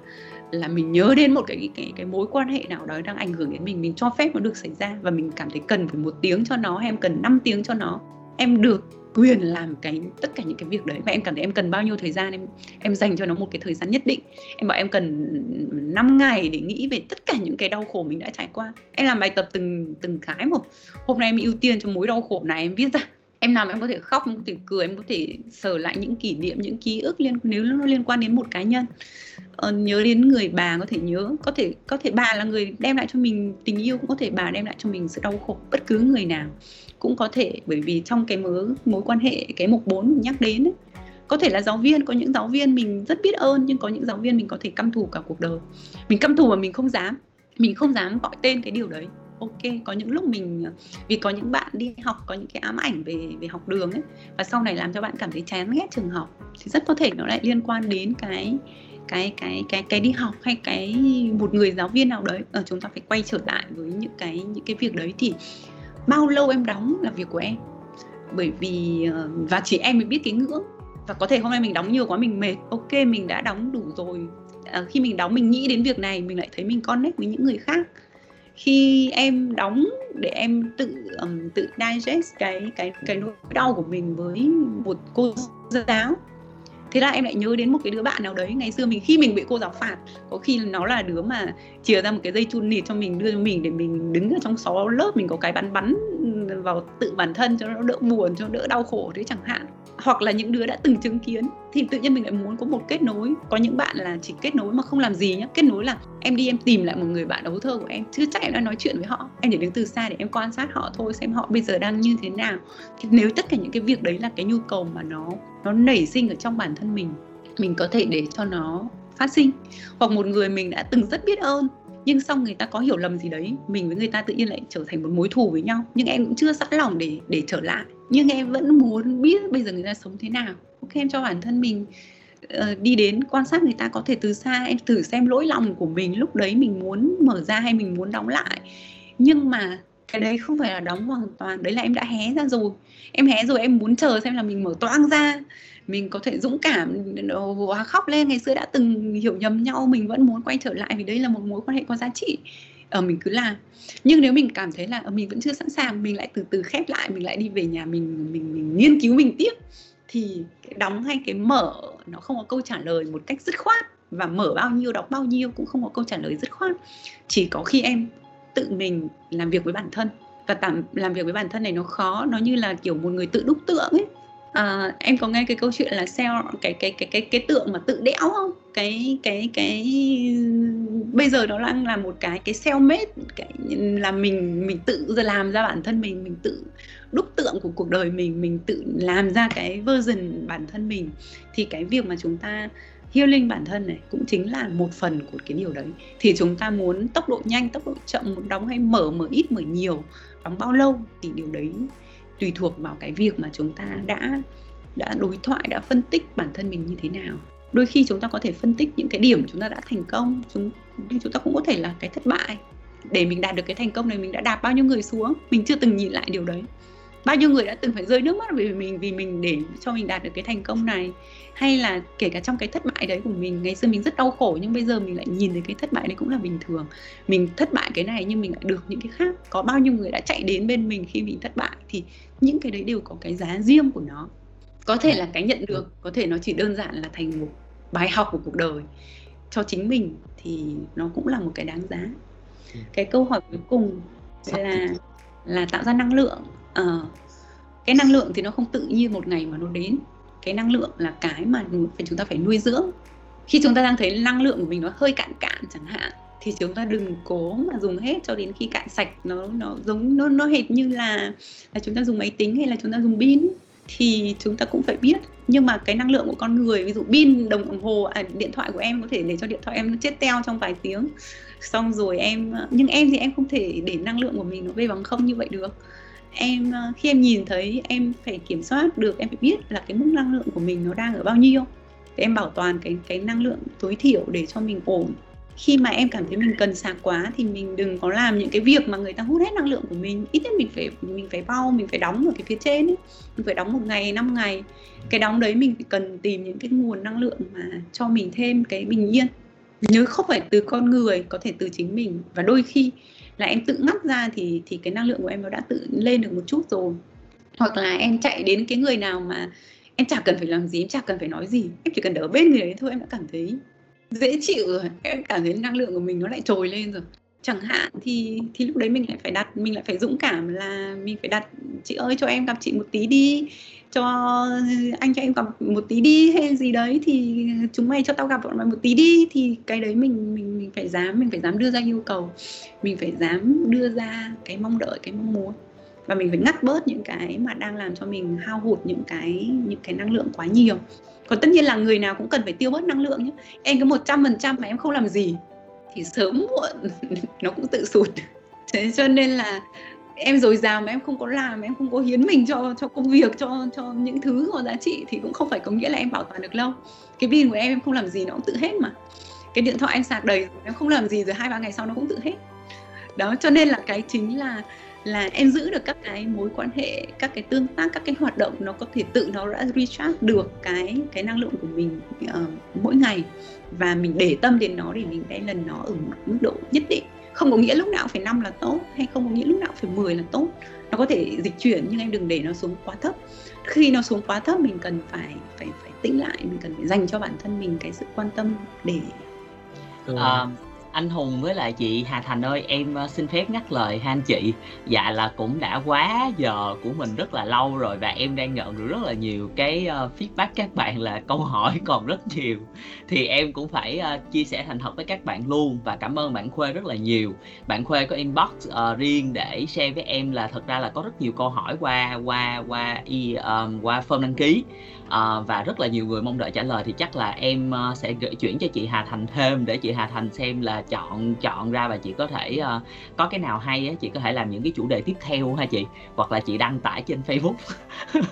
là mình nhớ đến một cái cái cái mối quan hệ nào đó đang ảnh hưởng đến mình. Mình cho phép nó được xảy ra và mình cảm thấy cần phải một tiếng cho nó hay em cần 5 tiếng cho nó. Em được quyền làm cái, tất cả những cái việc đấy. Và em cảm thấy em cần bao nhiêu thời gian em em dành cho nó một cái thời gian nhất định? Em bảo em cần 5 ngày để nghĩ về tất cả những cái đau khổ mình đã trải qua. Em làm bài tập từng từng cái một. Hôm nay em ưu tiên cho mối đau khổ này, em viết ra em làm em có thể khóc em có thể cười em có thể sở lại những kỷ niệm những ký ức liên nếu nó liên quan đến một cá nhân. Ờ, nhớ đến người bà có thể nhớ có thể có thể bà là người đem lại cho mình tình yêu cũng có thể bà đem lại cho mình sự đau khổ bất cứ người nào. Cũng có thể bởi vì trong cái mối mối quan hệ cái mục 4 nhắc đến ấy, có thể là giáo viên có những giáo viên mình rất biết ơn nhưng có những giáo viên mình có thể căm thù cả cuộc đời. Mình căm thù mà mình không dám mình không dám gọi tên cái điều đấy ok có những lúc mình vì có những bạn đi học có những cái ám ảnh về về học đường ấy và sau này làm cho bạn cảm thấy chán ghét trường học thì rất có thể nó lại liên quan đến cái cái cái cái cái đi học hay cái một người giáo viên nào đấy. Ở chúng ta phải quay trở lại với những cái những cái việc đấy thì bao lâu em đóng là việc của em? Bởi vì ờ, và chỉ em mới biết cái ngưỡng và có thể hôm nay mình đóng nhiều quá mình mệt. Ok mình đã đóng đủ rồi. À, khi mình đóng mình nghĩ đến việc này mình lại thấy mình connect với những người khác khi em đóng để em tự um, tự digest cái cái cái nỗi đau của mình với một cô giáo. Thế là em lại nhớ đến một cái đứa bạn nào đấy ngày xưa mình khi mình bị cô giáo phạt có khi nó là đứa mà chia ra một cái dây chun nịt cho mình đưa cho mình để mình đứng ở trong xó lớp mình có cái bắn bắn vào tự bản thân cho nó đỡ buồn cho nó đỡ đau khổ thế chẳng hạn hoặc là những đứa đã từng chứng kiến, thì tự nhiên mình lại muốn có một kết nối. Có những bạn là chỉ kết nối mà không làm gì nhá. Kết nối là em đi em tìm lại một người bạn đấu thơ của em. Chứ chắc em đã nói chuyện với họ. Em chỉ đứng từ xa để em quan sát họ thôi, xem họ bây giờ đang như thế nào. Thì nếu tất cả những cái việc đấy là cái nhu cầu mà nó nó nảy sinh ở trong bản thân mình mình có thể để cho nó phát sinh. Hoặc một người mình đã từng rất biết ơn nhưng xong người ta có hiểu lầm gì đấy mình với người ta tự nhiên lại trở thành một mối thù với nhau. Nhưng em cũng chưa sẵn lòng để để trở lại. Nhưng em vẫn muốn biết bây giờ người ta sống thế nào. Ok em cho bản thân mình uh, đi đến quan sát người ta có thể từ xa em thử xem lỗi lòng của mình lúc đấy mình muốn mở ra hay mình muốn đóng lại. Nhưng mà cái đấy không phải là đóng hoàn toàn đấy là em đã hé ra rồi. Em hé rồi em muốn chờ xem là mình mở toang ra mình có thể dũng cảm hóa khóc lên ngày xưa đã từng hiểu nhầm nhau mình vẫn muốn quay trở lại vì đây là một mối quan hệ có giá trị. Ở ờ, mình cứ làm. Nhưng nếu mình cảm thấy là ờ, mình vẫn chưa sẵn sàng mình lại từ từ khép lại mình lại đi về nhà mình mình, mình nghiên cứu mình tiếp thì cái đóng hay cái mở nó không có câu trả lời một cách dứt khoát. Và mở bao nhiêu đóng bao nhiêu cũng không có câu trả lời dứt khoát. Chỉ có khi em tự mình làm việc với bản thân. Và tạm làm việc với bản thân này nó khó nó như là kiểu một người tự đúc tượng ấy à, em có nghe cái câu chuyện là sell cái cái cái cái cái tượng mà tự đẽo không? Cái cái cái bây giờ nó đang là một cái cái self made cái là mình mình tự làm ra bản thân mình mình tự đúc tượng của cuộc đời mình mình tự làm ra cái version bản thân mình. Thì cái việc mà chúng ta healing bản thân này cũng chính là một phần của cái điều đấy. Thì chúng ta muốn tốc độ nhanh tốc độ chậm muốn đóng hay mở mở ít mở nhiều đóng bao lâu thì điều đấy tùy thuộc vào cái việc mà chúng ta đã đã đối thoại, đã phân tích bản thân mình như thế nào. Đôi khi chúng ta có thể phân tích những cái điểm chúng ta đã thành công, chúng, nhưng chúng ta cũng có thể là cái thất bại. Để mình đạt được cái thành công này, mình đã đạp bao nhiêu người xuống? Mình chưa từng nhìn lại điều đấy bao nhiêu người đã từng phải rơi nước mắt vì mình vì mình để cho mình đạt được cái thành công này? Hay là kể cả trong cái thất bại đấy của mình ngày xưa mình rất đau khổ nhưng bây giờ mình lại nhìn thấy cái thất bại đấy cũng là bình thường. Mình thất bại cái này nhưng mình lại được những cái khác. Có bao nhiêu người đã chạy đến bên mình khi mình thất bại thì những cái đấy đều có cái giá riêng của nó. Có thể là cái nhận được có thể nó chỉ đơn giản là thành một bài học của cuộc đời cho chính mình thì nó cũng là một cái đáng giá. Ừ. cái câu hỏi cuối cùng là là tạo ra năng lượng uh, cái năng lượng thì nó không tự nhiên một ngày mà nó đến. Cái năng lượng là cái mà phải chúng ta phải nuôi dưỡng. Khi chúng ta đang thấy năng lượng của mình nó hơi cạn cạn chẳng hạn thì chúng ta đừng cố mà dùng hết cho đến khi cạn sạch nó nó giống nó nó hệt như là là chúng ta dùng máy tính hay là chúng ta dùng pin thì chúng ta cũng phải biết. Nhưng mà cái năng lượng của con người ví dụ pin đồng hồ à, điện thoại của em có thể để cho điện thoại em nó chết teo trong vài tiếng. Xong rồi em nhưng em thì em không thể để năng lượng của mình nó về bằng không như vậy được em ờ, khi em nhìn thấy em phải kiểm soát được, em phải biết là cái mức năng lượng của mình nó đang ở bao nhiêu. Để em bảo toàn cái cái năng lượng tối thiểu để cho mình ổn. Khi mà em cảm thấy mình cần sạc quá thì mình đừng có làm những cái việc mà người ta hút hết năng lượng của mình. Ít nhất mình phải mình phải bao, mình phải đóng ở cái phía trên ấy. Mình phải đóng một ngày, năm ngày. Cái đóng đấy mình phải cần tìm những cái nguồn năng lượng mà cho mình thêm cái bình yên. Nhớ không phải từ con người, có thể từ chính mình. Và đôi khi là em tự ngắt ra thì thì cái năng lượng của em nó đã tự lên được một chút rồi. Hoặc là em chạy đến cái người nào mà em chả cần phải làm gì, em chả cần phải nói gì. Em chỉ cần ở bên người đấy thôi, em đã cảm thấy dễ chịu rồi. Em cảm thấy năng lượng của mình nó lại trồi lên rồi. Chẳng hạn thì thì lúc đấy mình lại phải đặt, mình lại phải dũng cảm là mình phải đặt, chị ơi, cho em gặp chị một tí đi cho anh cho em gặp một tí đi hay gì đấy thì chúng mày cho tao gặp bọn mày một tí đi, thì cái đấy mình mình mình phải dám, mình phải dám đưa ra yêu cầu. Mình phải dám đưa ra cái mong đợi, cái mong muốn. Và mình phải ngắt bớt những cái mà đang làm cho mình hao hụt những cái những cái năng lượng quá nhiều. Còn tất nhiên là người nào cũng cần phải tiêu bớt năng lượng nhé em cứ một trăm phần trăm mà em không làm gì thì sớm muộn nó cũng tự sụt. Thế cho nên là em dồi dào mà em không có làm em không có hiến mình cho cho công việc cho cho những thứ có giá trị thì cũng không phải có nghĩa là em bảo toàn được lâu. Cái pin của em em không làm gì nó cũng tự hết mà. Cái điện thoại em sạc đầy em không làm gì rồi hai ba ngày sau nó cũng tự hết. Đó cho nên là cái chính là là em giữ được các cái mối quan hệ các cái tương tác các cái hoạt động nó có thể tự nó đã recharge được cái cái năng lượng của mình uh, mỗi ngày. Và mình để tâm đến nó để mình đem lần nó ở một mức độ nhất định không có nghĩa lúc nào phải năm là tốt hay không có nghĩa lúc nào phải 10 là tốt. Nó có thể dịch chuyển nhưng em đừng để nó xuống quá thấp. Khi nó xuống quá thấp mình cần phải phải phải tĩnh lại mình cần phải dành cho bản thân mình cái sự quan tâm để à, anh Hùng với lại chị Hà Thành ơi, em ờ, xin phép ngắt lời hai anh chị. Dạ là cũng đã quá giờ của mình rất là lâu rồi và em đang nhận được rất là nhiều cái ờ, feedback các bạn là câu hỏi còn rất nhiều. Thì em cũng phải ờ, chia sẻ thành thật với các bạn luôn và cảm ơn bạn Khuê rất là nhiều. Bạn Khuê có inbox uh, riêng để share với em là thật ra là có rất nhiều câu hỏi qua qua qua y um, qua form đăng ký à, và rất là nhiều người mong đợi trả lời thì chắc là em uh, sẽ gửi chuyển cho chị Hà Thành thêm để chị Hà Thành xem là chọn chọn ra và chị có thể uh, có cái nào hay á chị có thể làm những cái chủ đề tiếp theo ha chị hoặc là chị đăng tải trên Facebook.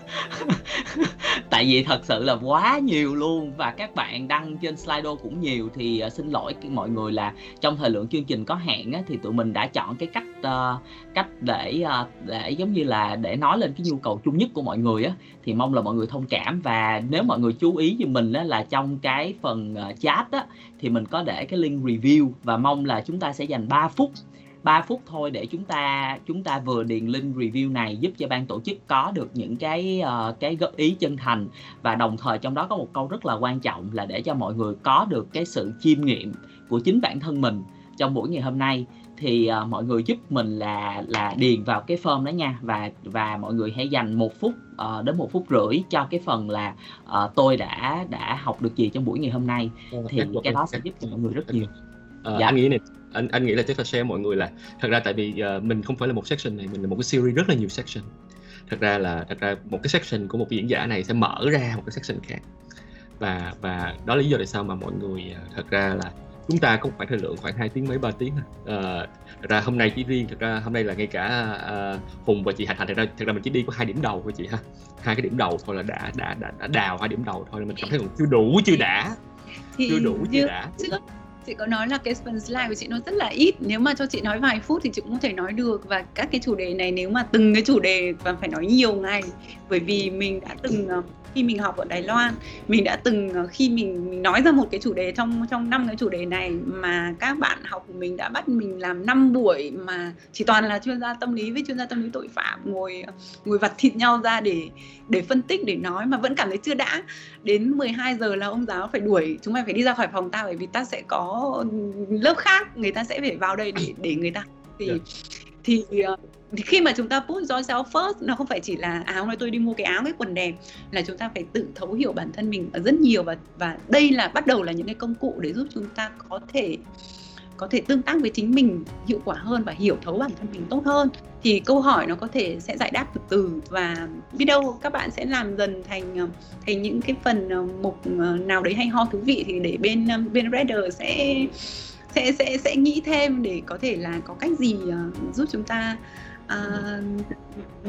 Tại vì thật sự là quá nhiều luôn và các bạn đăng trên Slido cũng nhiều thì uh, xin lỗi mọi người là trong thời lượng chương trình có hạn á, thì tụi mình đã chọn cái cách uh, cách để uh, để giống như là để nói lên cái nhu cầu chung nhất của mọi người á. Thì mong là mọi người thông cảm và và nếu mọi người chú ý thì mình á, là trong cái phần ờ, chat á thì mình có để cái link review và mong là chúng ta sẽ dành 3 phút 3 phút thôi để chúng ta chúng ta vừa điền link review này giúp cho ban tổ chức có được những cái uh, cái góp ý chân thành. Và đồng thời trong đó có một câu rất là quan trọng là để cho mọi người có được cái sự chiêm nghiệm của chính bản thân mình trong buổi ngày hôm nay thì uh, mọi người giúp mình là là điền vào cái form đó nha. Và và mọi người hãy dành một phút uh, đến một phút rưỡi cho cái phần là uh, tôi đã đã học được gì trong buổi ngày hôm nay thì cái đó sẽ giúp cho mọi người rất nhiều. Uh, dạ. Anh nghĩ này anh anh nghĩ là chắc là share mọi người là thật ra tại vì uh, mình không phải là một section này mình là một cái series rất là nhiều section thật ra là thật ra một cái section của một diễn giả này sẽ mở ra một cái section khác và và đó là lý do tại sao mà mọi người uh, thật ra là chúng ta có khoảng thời lượng khoảng 2 tiếng mấy 3 tiếng à, thật ra hôm nay chỉ riêng thật ra hôm nay là ngay cả uh, hùng và chị hạnh hạnh thật ra thật ra mình chỉ đi có hai điểm đầu của chị ha. Hai cái điểm đầu thôi là đã đã đã, đã đào hai điểm đầu thôi là mình cảm thấy còn chưa đủ chưa đã. Thì chưa đủ chưa đã. chị có nói là cái phần slide của chị nó rất là ít. Nếu mà cho chị nói vài phút thì chị cũng có thể nói được. Và các cái chủ đề này nếu mà từng cái chủ đề và phải nói nhiều ngày bởi vì mình đã từng ờ, khi mình học ở Đài Loan mình đã từng ờ, khi mình, mình nói ra một cái chủ đề trong trong năm cái chủ đề này mà các bạn học của mình đã bắt mình làm 5 buổi mà chỉ toàn là chuyên gia tâm lý với chuyên gia tâm lý tội phạm ngồi ờ, ngồi vặt thịt nhau ra để để phân tích để nói mà vẫn cảm thấy chưa đã đến 12 giờ là ông giáo phải đuổi chúng mày phải đi ra khỏi phòng tao bởi vì ta sẽ có ừ, lớp khác người ta sẽ phải vào đây để để người ta thì yeah. Thì ờ, thì khi mà chúng ta put yourself first, nó không phải chỉ là à, áo nói tôi đi mua cái áo cái quần đẹp, là chúng ta phải tự thấu hiểu bản thân mình rất nhiều và và đây là, bắt đầu là những cái công cụ để giúp chúng ta có thể có thể tương tác với chính mình hiệu quả hơn và hiểu thấu bản thân mình tốt hơn. Thì câu hỏi nó có thể sẽ giải đáp từ từ và biết đâu các bạn sẽ làm dần thành ờ, thành những cái phần ờ, mục nào đấy hay ho thú vị thì để bên bên Redder sẽ sẽ sẽ sẽ nghĩ thêm để có thể là có cách gì uh, giúp chúng ta uh,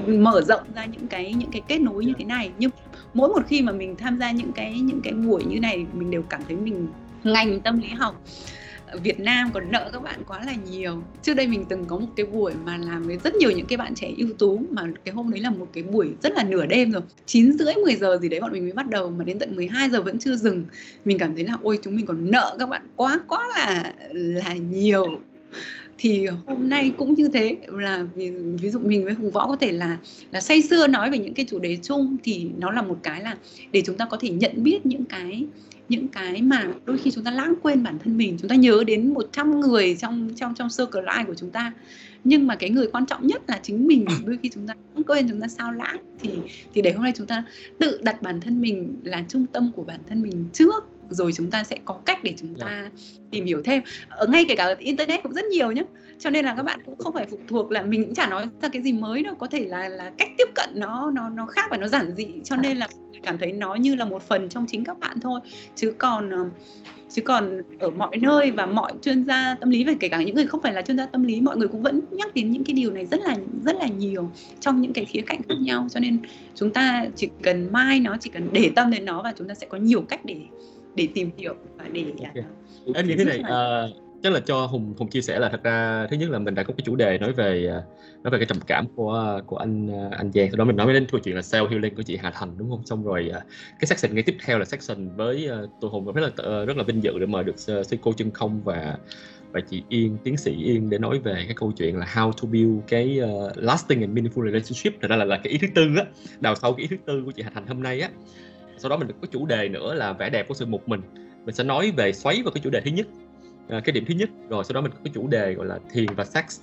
mở rộng ra những cái những cái kết nối như thế này. Nhưng mỗi một khi mà mình tham gia những cái những cái buổi như này mình đều cảm thấy mình ngành tâm lý học Việt Nam còn nợ các bạn quá là nhiều. Trước đây mình từng có một cái buổi mà làm với rất nhiều những cái bạn trẻ ưu tú mà cái hôm đấy là một cái buổi rất là nửa đêm rồi. 9 rưỡi 10 giờ gì đấy bọn mình mới bắt đầu mà đến tận 12 giờ vẫn chưa dừng. Mình cảm thấy là, ôi, chúng mình còn nợ các bạn quá quá là là nhiều thì hôm nay cũng như thế. Là ví, ví dụ mình với hùng võ có thể là là say sưa nói về những cái chủ đề chung thì nó là một cái là để chúng ta có thể nhận biết những cái những cái mà đôi khi chúng ta lãng quên bản thân mình chúng ta nhớ đến 100 người trong trong trong circle life của chúng ta. Nhưng mà cái người quan trọng nhất là chính mình. Đôi khi chúng ta cũng quên chúng ta sao lãng thì thì để hôm nay chúng ta tự đặt bản thân mình là trung tâm của bản thân mình trước rồi chúng ta sẽ có cách để chúng ta yeah. tìm hiểu thêm. Ở ngay kể cả internet cũng rất nhiều nhé cho nên là các bạn cũng không phải phụ thuộc là mình cũng chả nói ra cái gì mới đâu. Có thể là là cách tiếp cận nó nó nó khác và nó giản dị. Cho nên là cảm thấy nó như là một phần trong chính các bạn thôi. Chứ còn ờ, chứ còn ở mọi nơi và mọi chuyên gia tâm lý và kể cả những người không phải là chuyên gia tâm lý mọi người cũng vẫn nhắc đến những cái điều này rất là rất là nhiều trong những cái khía cạnh khác nhau. Cho nên chúng ta chỉ cần mai nó chỉ cần để tâm đến nó và chúng ta sẽ có nhiều cách để để tìm hiểu và để okay. em như thế này uh, chắc là cho hùng hùng chia sẻ là thật ra thứ nhất là mình đã có cái chủ đề nói về ờ, nói về cái trầm cảm của của anh anh Giang. Sau đó mình nói đến câu chuyện là self healing của chị Hà Thành đúng không? Xong rồi cái section ngay tiếp theo là section với tôi hùng rất là rất là vinh dự để mời được sư cô chân không và và chị Yên tiến sĩ Yên để nói về cái câu chuyện là how to build cái uh, lasting and meaningful relationship. Thật ra là, là cái ý thứ tư á đào sâu cái ý thứ tư của chị Hà Thành hôm nay á sau đó mình có chủ đề nữa là vẻ đẹp của sự một mình. Mình sẽ nói về xoáy vào cái chủ đề thứ nhất à, cái điểm thứ nhất. Rồi sau đó mình có cái chủ đề gọi là thiền và sex.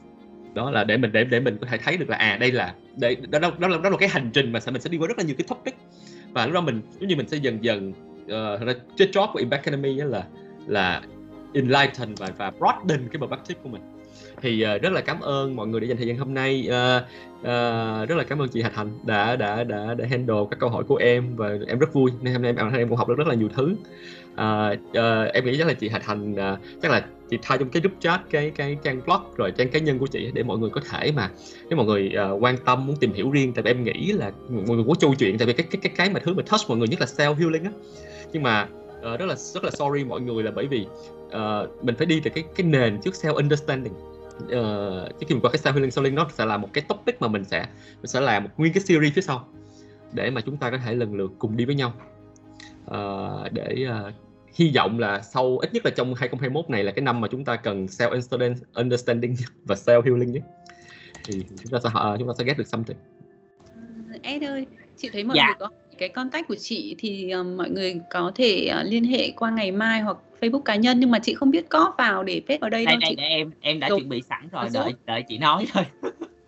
Đó là để mình để để mình có thể thấy được là à đây là đây đó đó, đó, là, đó là cái hành trình mà sẽ mình sẽ đi qua rất là nhiều cái topic. Và lúc đó mình giống như mình sẽ dần dần uh, cái job của Impact Academy là là enlighten và và broaden cái perspective của mình thì uh, rất là cảm ơn mọi người đã dành thời gian hôm nay. Uh, uh, rất là cảm ơn chị Hạch Thành đã đã đã đã handle các câu hỏi của em và em rất vui. Nên hôm nay em em cũng học được rất là nhiều thứ. Uh, uh, em nghĩ chắc là chị Hạch Thành uh, chắc là chị thay trong cái group chat cái cái trang blog rồi trang cá nhân của chị để mọi người có thể mà nếu mọi người uh, quan tâm muốn tìm hiểu riêng. Tại vì em nghĩ là mọi người có chu chuyện tại vì cái cái cái cái mà thứ mà touch mọi người nhất là self healing á. Nhưng mà uh, rất là rất là sorry mọi người là bởi vì uh, mình phải đi từ cái cái nền trước self understanding uh, trước khi mình qua cái self healing healing nó sẽ là một cái topic mà mình sẽ mình sẽ làm một nguyên cái series phía sau để mà chúng ta có thể lần lượt cùng đi với nhau uh, để uh, hy vọng là sau ít nhất là trong 2021 này là cái năm mà chúng ta cần self understanding và self healing nhất thì chúng ta sẽ uh, chúng ta sẽ get được something. Ed ơi, chị thấy mọi dạ. người có cái contact của chị thì uh, mọi người có thể uh, liên hệ qua ngày mai hoặc Facebook cá nhân nhưng mà chị không biết có vào để paste ở đây đây, đâu đây, chị. Đây, em em đã rồi. chuẩn bị sẵn rồi đợi đợi chị nói thôi.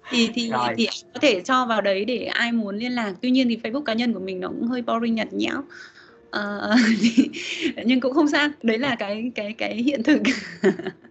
thì thì rồi. thì có thể cho vào đấy để ai muốn liên lạc. Tuy nhiên thì Facebook cá nhân của mình nó cũng hơi boring nhạt nhẽo. Uh, thì, nhưng cũng không sao. Đấy là cái cái cái hiện thực.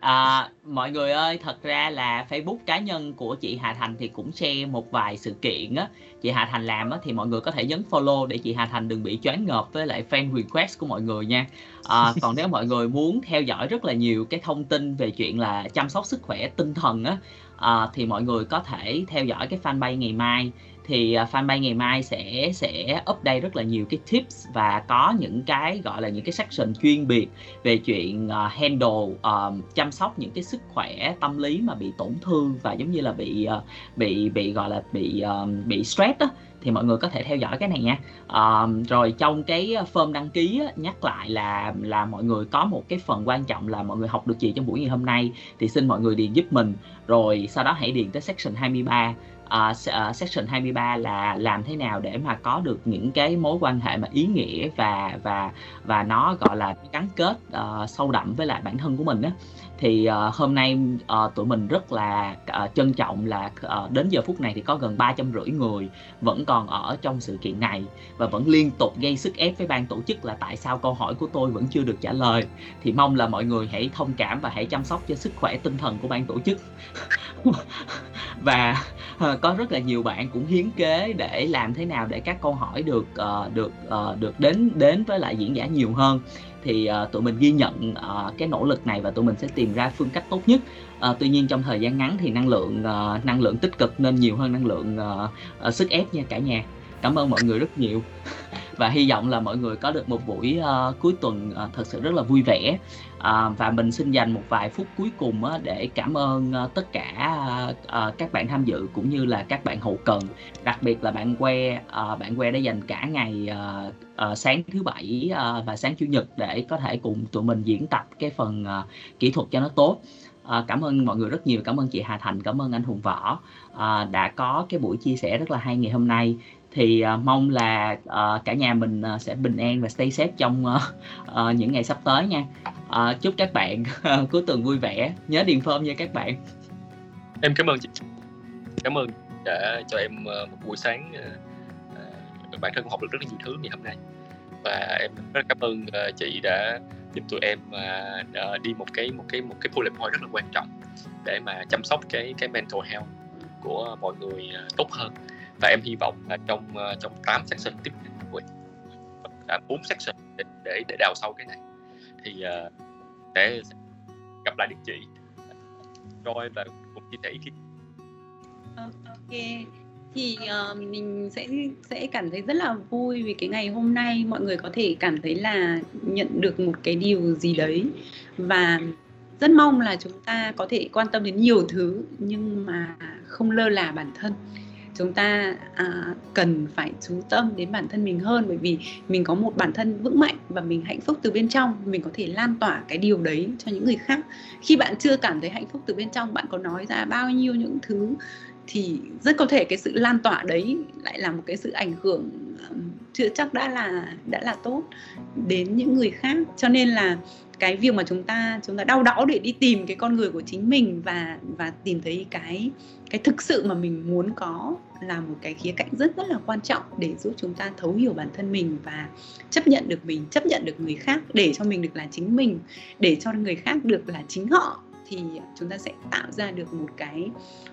À, mọi người ơi, thật ra là Facebook cá nhân của chị Hà Thành thì cũng share một vài sự kiện á. Chị Hà Thành làm á thì mọi người có thể nhấn follow để chị Hà Thành đừng bị choáng ngợp với lại fan request của mọi người nha. À, còn nếu mọi người muốn theo dõi rất là nhiều cái thông tin về chuyện là chăm sóc sức khỏe tinh thần á à, thì mọi người có thể theo dõi cái fanpage ngày mai thì à, fanpage ngày mai sẽ sẽ update rất là nhiều cái tips và có những cái gọi là những cái section chuyên biệt về chuyện uh, handle uh, chăm sóc những cái sức khỏe tâm lý mà bị tổn thương và giống như là bị uh, bị bị gọi là bị uh, bị stress đó thì mọi người có thể theo dõi cái này nha. À, rồi trong cái form đăng ký á, nhắc lại là là mọi người có một cái phần quan trọng là mọi người học được gì trong buổi ngày hôm nay thì xin mọi người điền giúp mình. Rồi sau đó hãy điền tới section 23 uh, section 23 là làm thế nào để mà có được những cái mối quan hệ mà ý nghĩa và và và nó gọi là gắn kết uh, sâu đậm với lại bản thân của mình á. Thì uh, hôm nay uh, tụi mình rất là uh, trân trọng là uh, đến giờ phút này thì có gần ba trăm rưỡi người vẫn còn ở trong sự kiện này và vẫn liên tục gây sức ép với ban tổ chức là tại sao câu hỏi của tôi vẫn chưa được trả lời. Thì mong là mọi người hãy thông cảm và hãy chăm sóc cho sức khỏe tinh thần của ban tổ chức và uh, có rất là nhiều bạn cũng hiến kế để làm thế nào để các câu hỏi được uh, được uh, được đến đến với lại diễn giả nhiều hơn. Thì uh, tụi mình ghi nhận uh, cái nỗ lực này và tụi mình sẽ tìm ra phương cách tốt nhất. Uh, tuy nhiên trong thời gian ngắn thì năng lượng uh, năng lượng tích cực nên nhiều hơn năng lượng uh, uh, sức ép nha cả nhà cảm ơn mọi người rất nhiều. Và hy vọng là mọi người có được một buổi uh, cuối tuần uh, thật sự rất là vui vẻ. Uh, và mình xin dành một vài phút cuối cùng uh, để cảm ơn uh, tất cả uh, các bạn tham dự cũng như là các bạn hậu cần. Đặc biệt là bạn que uh, bạn que đã dành cả ngày uh, uh, sáng thứ bảy uh, và sáng chủ nhật để có thể cùng tụi mình diễn tập cái phần uh, kỹ thuật cho nó tốt. À, cảm ơn mọi người rất nhiều. Cảm ơn chị Hà Thành cảm ơn anh Hùng Võ. À, đã có cái buổi chia sẻ rất là hay ngày hôm nay thì uh, mong là uh, cả nhà mình uh, sẽ bình an và stay safe trong uh, uh, những ngày sắp tới nha. Uh, chúc các bạn cuối tuần vui vẻ. Nhớ điền phơm nha các bạn. Em cảm ơn chị. Cảm ơn đã cho em uh, một buổi sáng uh, bản thân học được rất là nhiều thứ ngày hôm nay. Và em rất cảm ơn uh, chị đã giúp tụi em uh, đi một cái một cái một cái bullet point rất là quan trọng để mà chăm sóc cái cái mental health của mọi người uh, tốt hơn và em hy vọng là trong uh, trong 8 section tiếp theo cả à, bốn section để, để để đào sâu cái này thì uh, gặp lại được chị rồi và cùng chia sẻ ý kiến. Ờ, ok. Thì uh, mình sẽ sẽ cảm thấy rất là vui vì cái ngày hôm nay mọi người có thể cảm thấy là nhận được một cái điều gì đấy. Và rất mong là chúng ta có thể quan tâm đến nhiều thứ nhưng mà không lơ là bản thân chúng ta à, cần phải chú tâm đến bản thân mình hơn. Bởi vì mình có một bản thân vững mạnh và mình hạnh phúc từ bên trong mình có thể lan tỏa cái điều đấy cho những người khác. Khi bạn chưa cảm thấy hạnh phúc từ bên trong bạn có nói ra bao nhiêu những thứ thì rất có thể cái sự lan tỏa đấy lại là một cái sự ảnh hưởng chưa chắc đã là đã là tốt đến những người khác. Cho nên là cái việc mà chúng ta chúng ta đau đáu để đi tìm cái con người của chính mình và và tìm thấy cái cái thực sự mà mình muốn có là một cái khía cạnh rất rất là quan trọng để giúp chúng ta thấu hiểu bản thân mình và chấp nhận được mình, chấp nhận được người khác, để cho mình được là chính mình, để cho người khác được là chính họ. Thì chúng ta sẽ tạo ra được một cái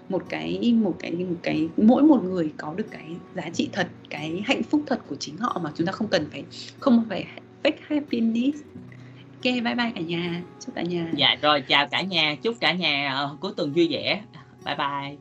một cái một cái một cái, mỗi một người có được cái giá trị thật, cái hạnh phúc thật của chính họ mà chúng ta không cần phải, không phải fake happiness bye bye cả nhà. Chúc cả nhà. Dạ rồi chào cả nhà. Chúc cả nhà uh, cuối tuần vui vẻ. Bye bye.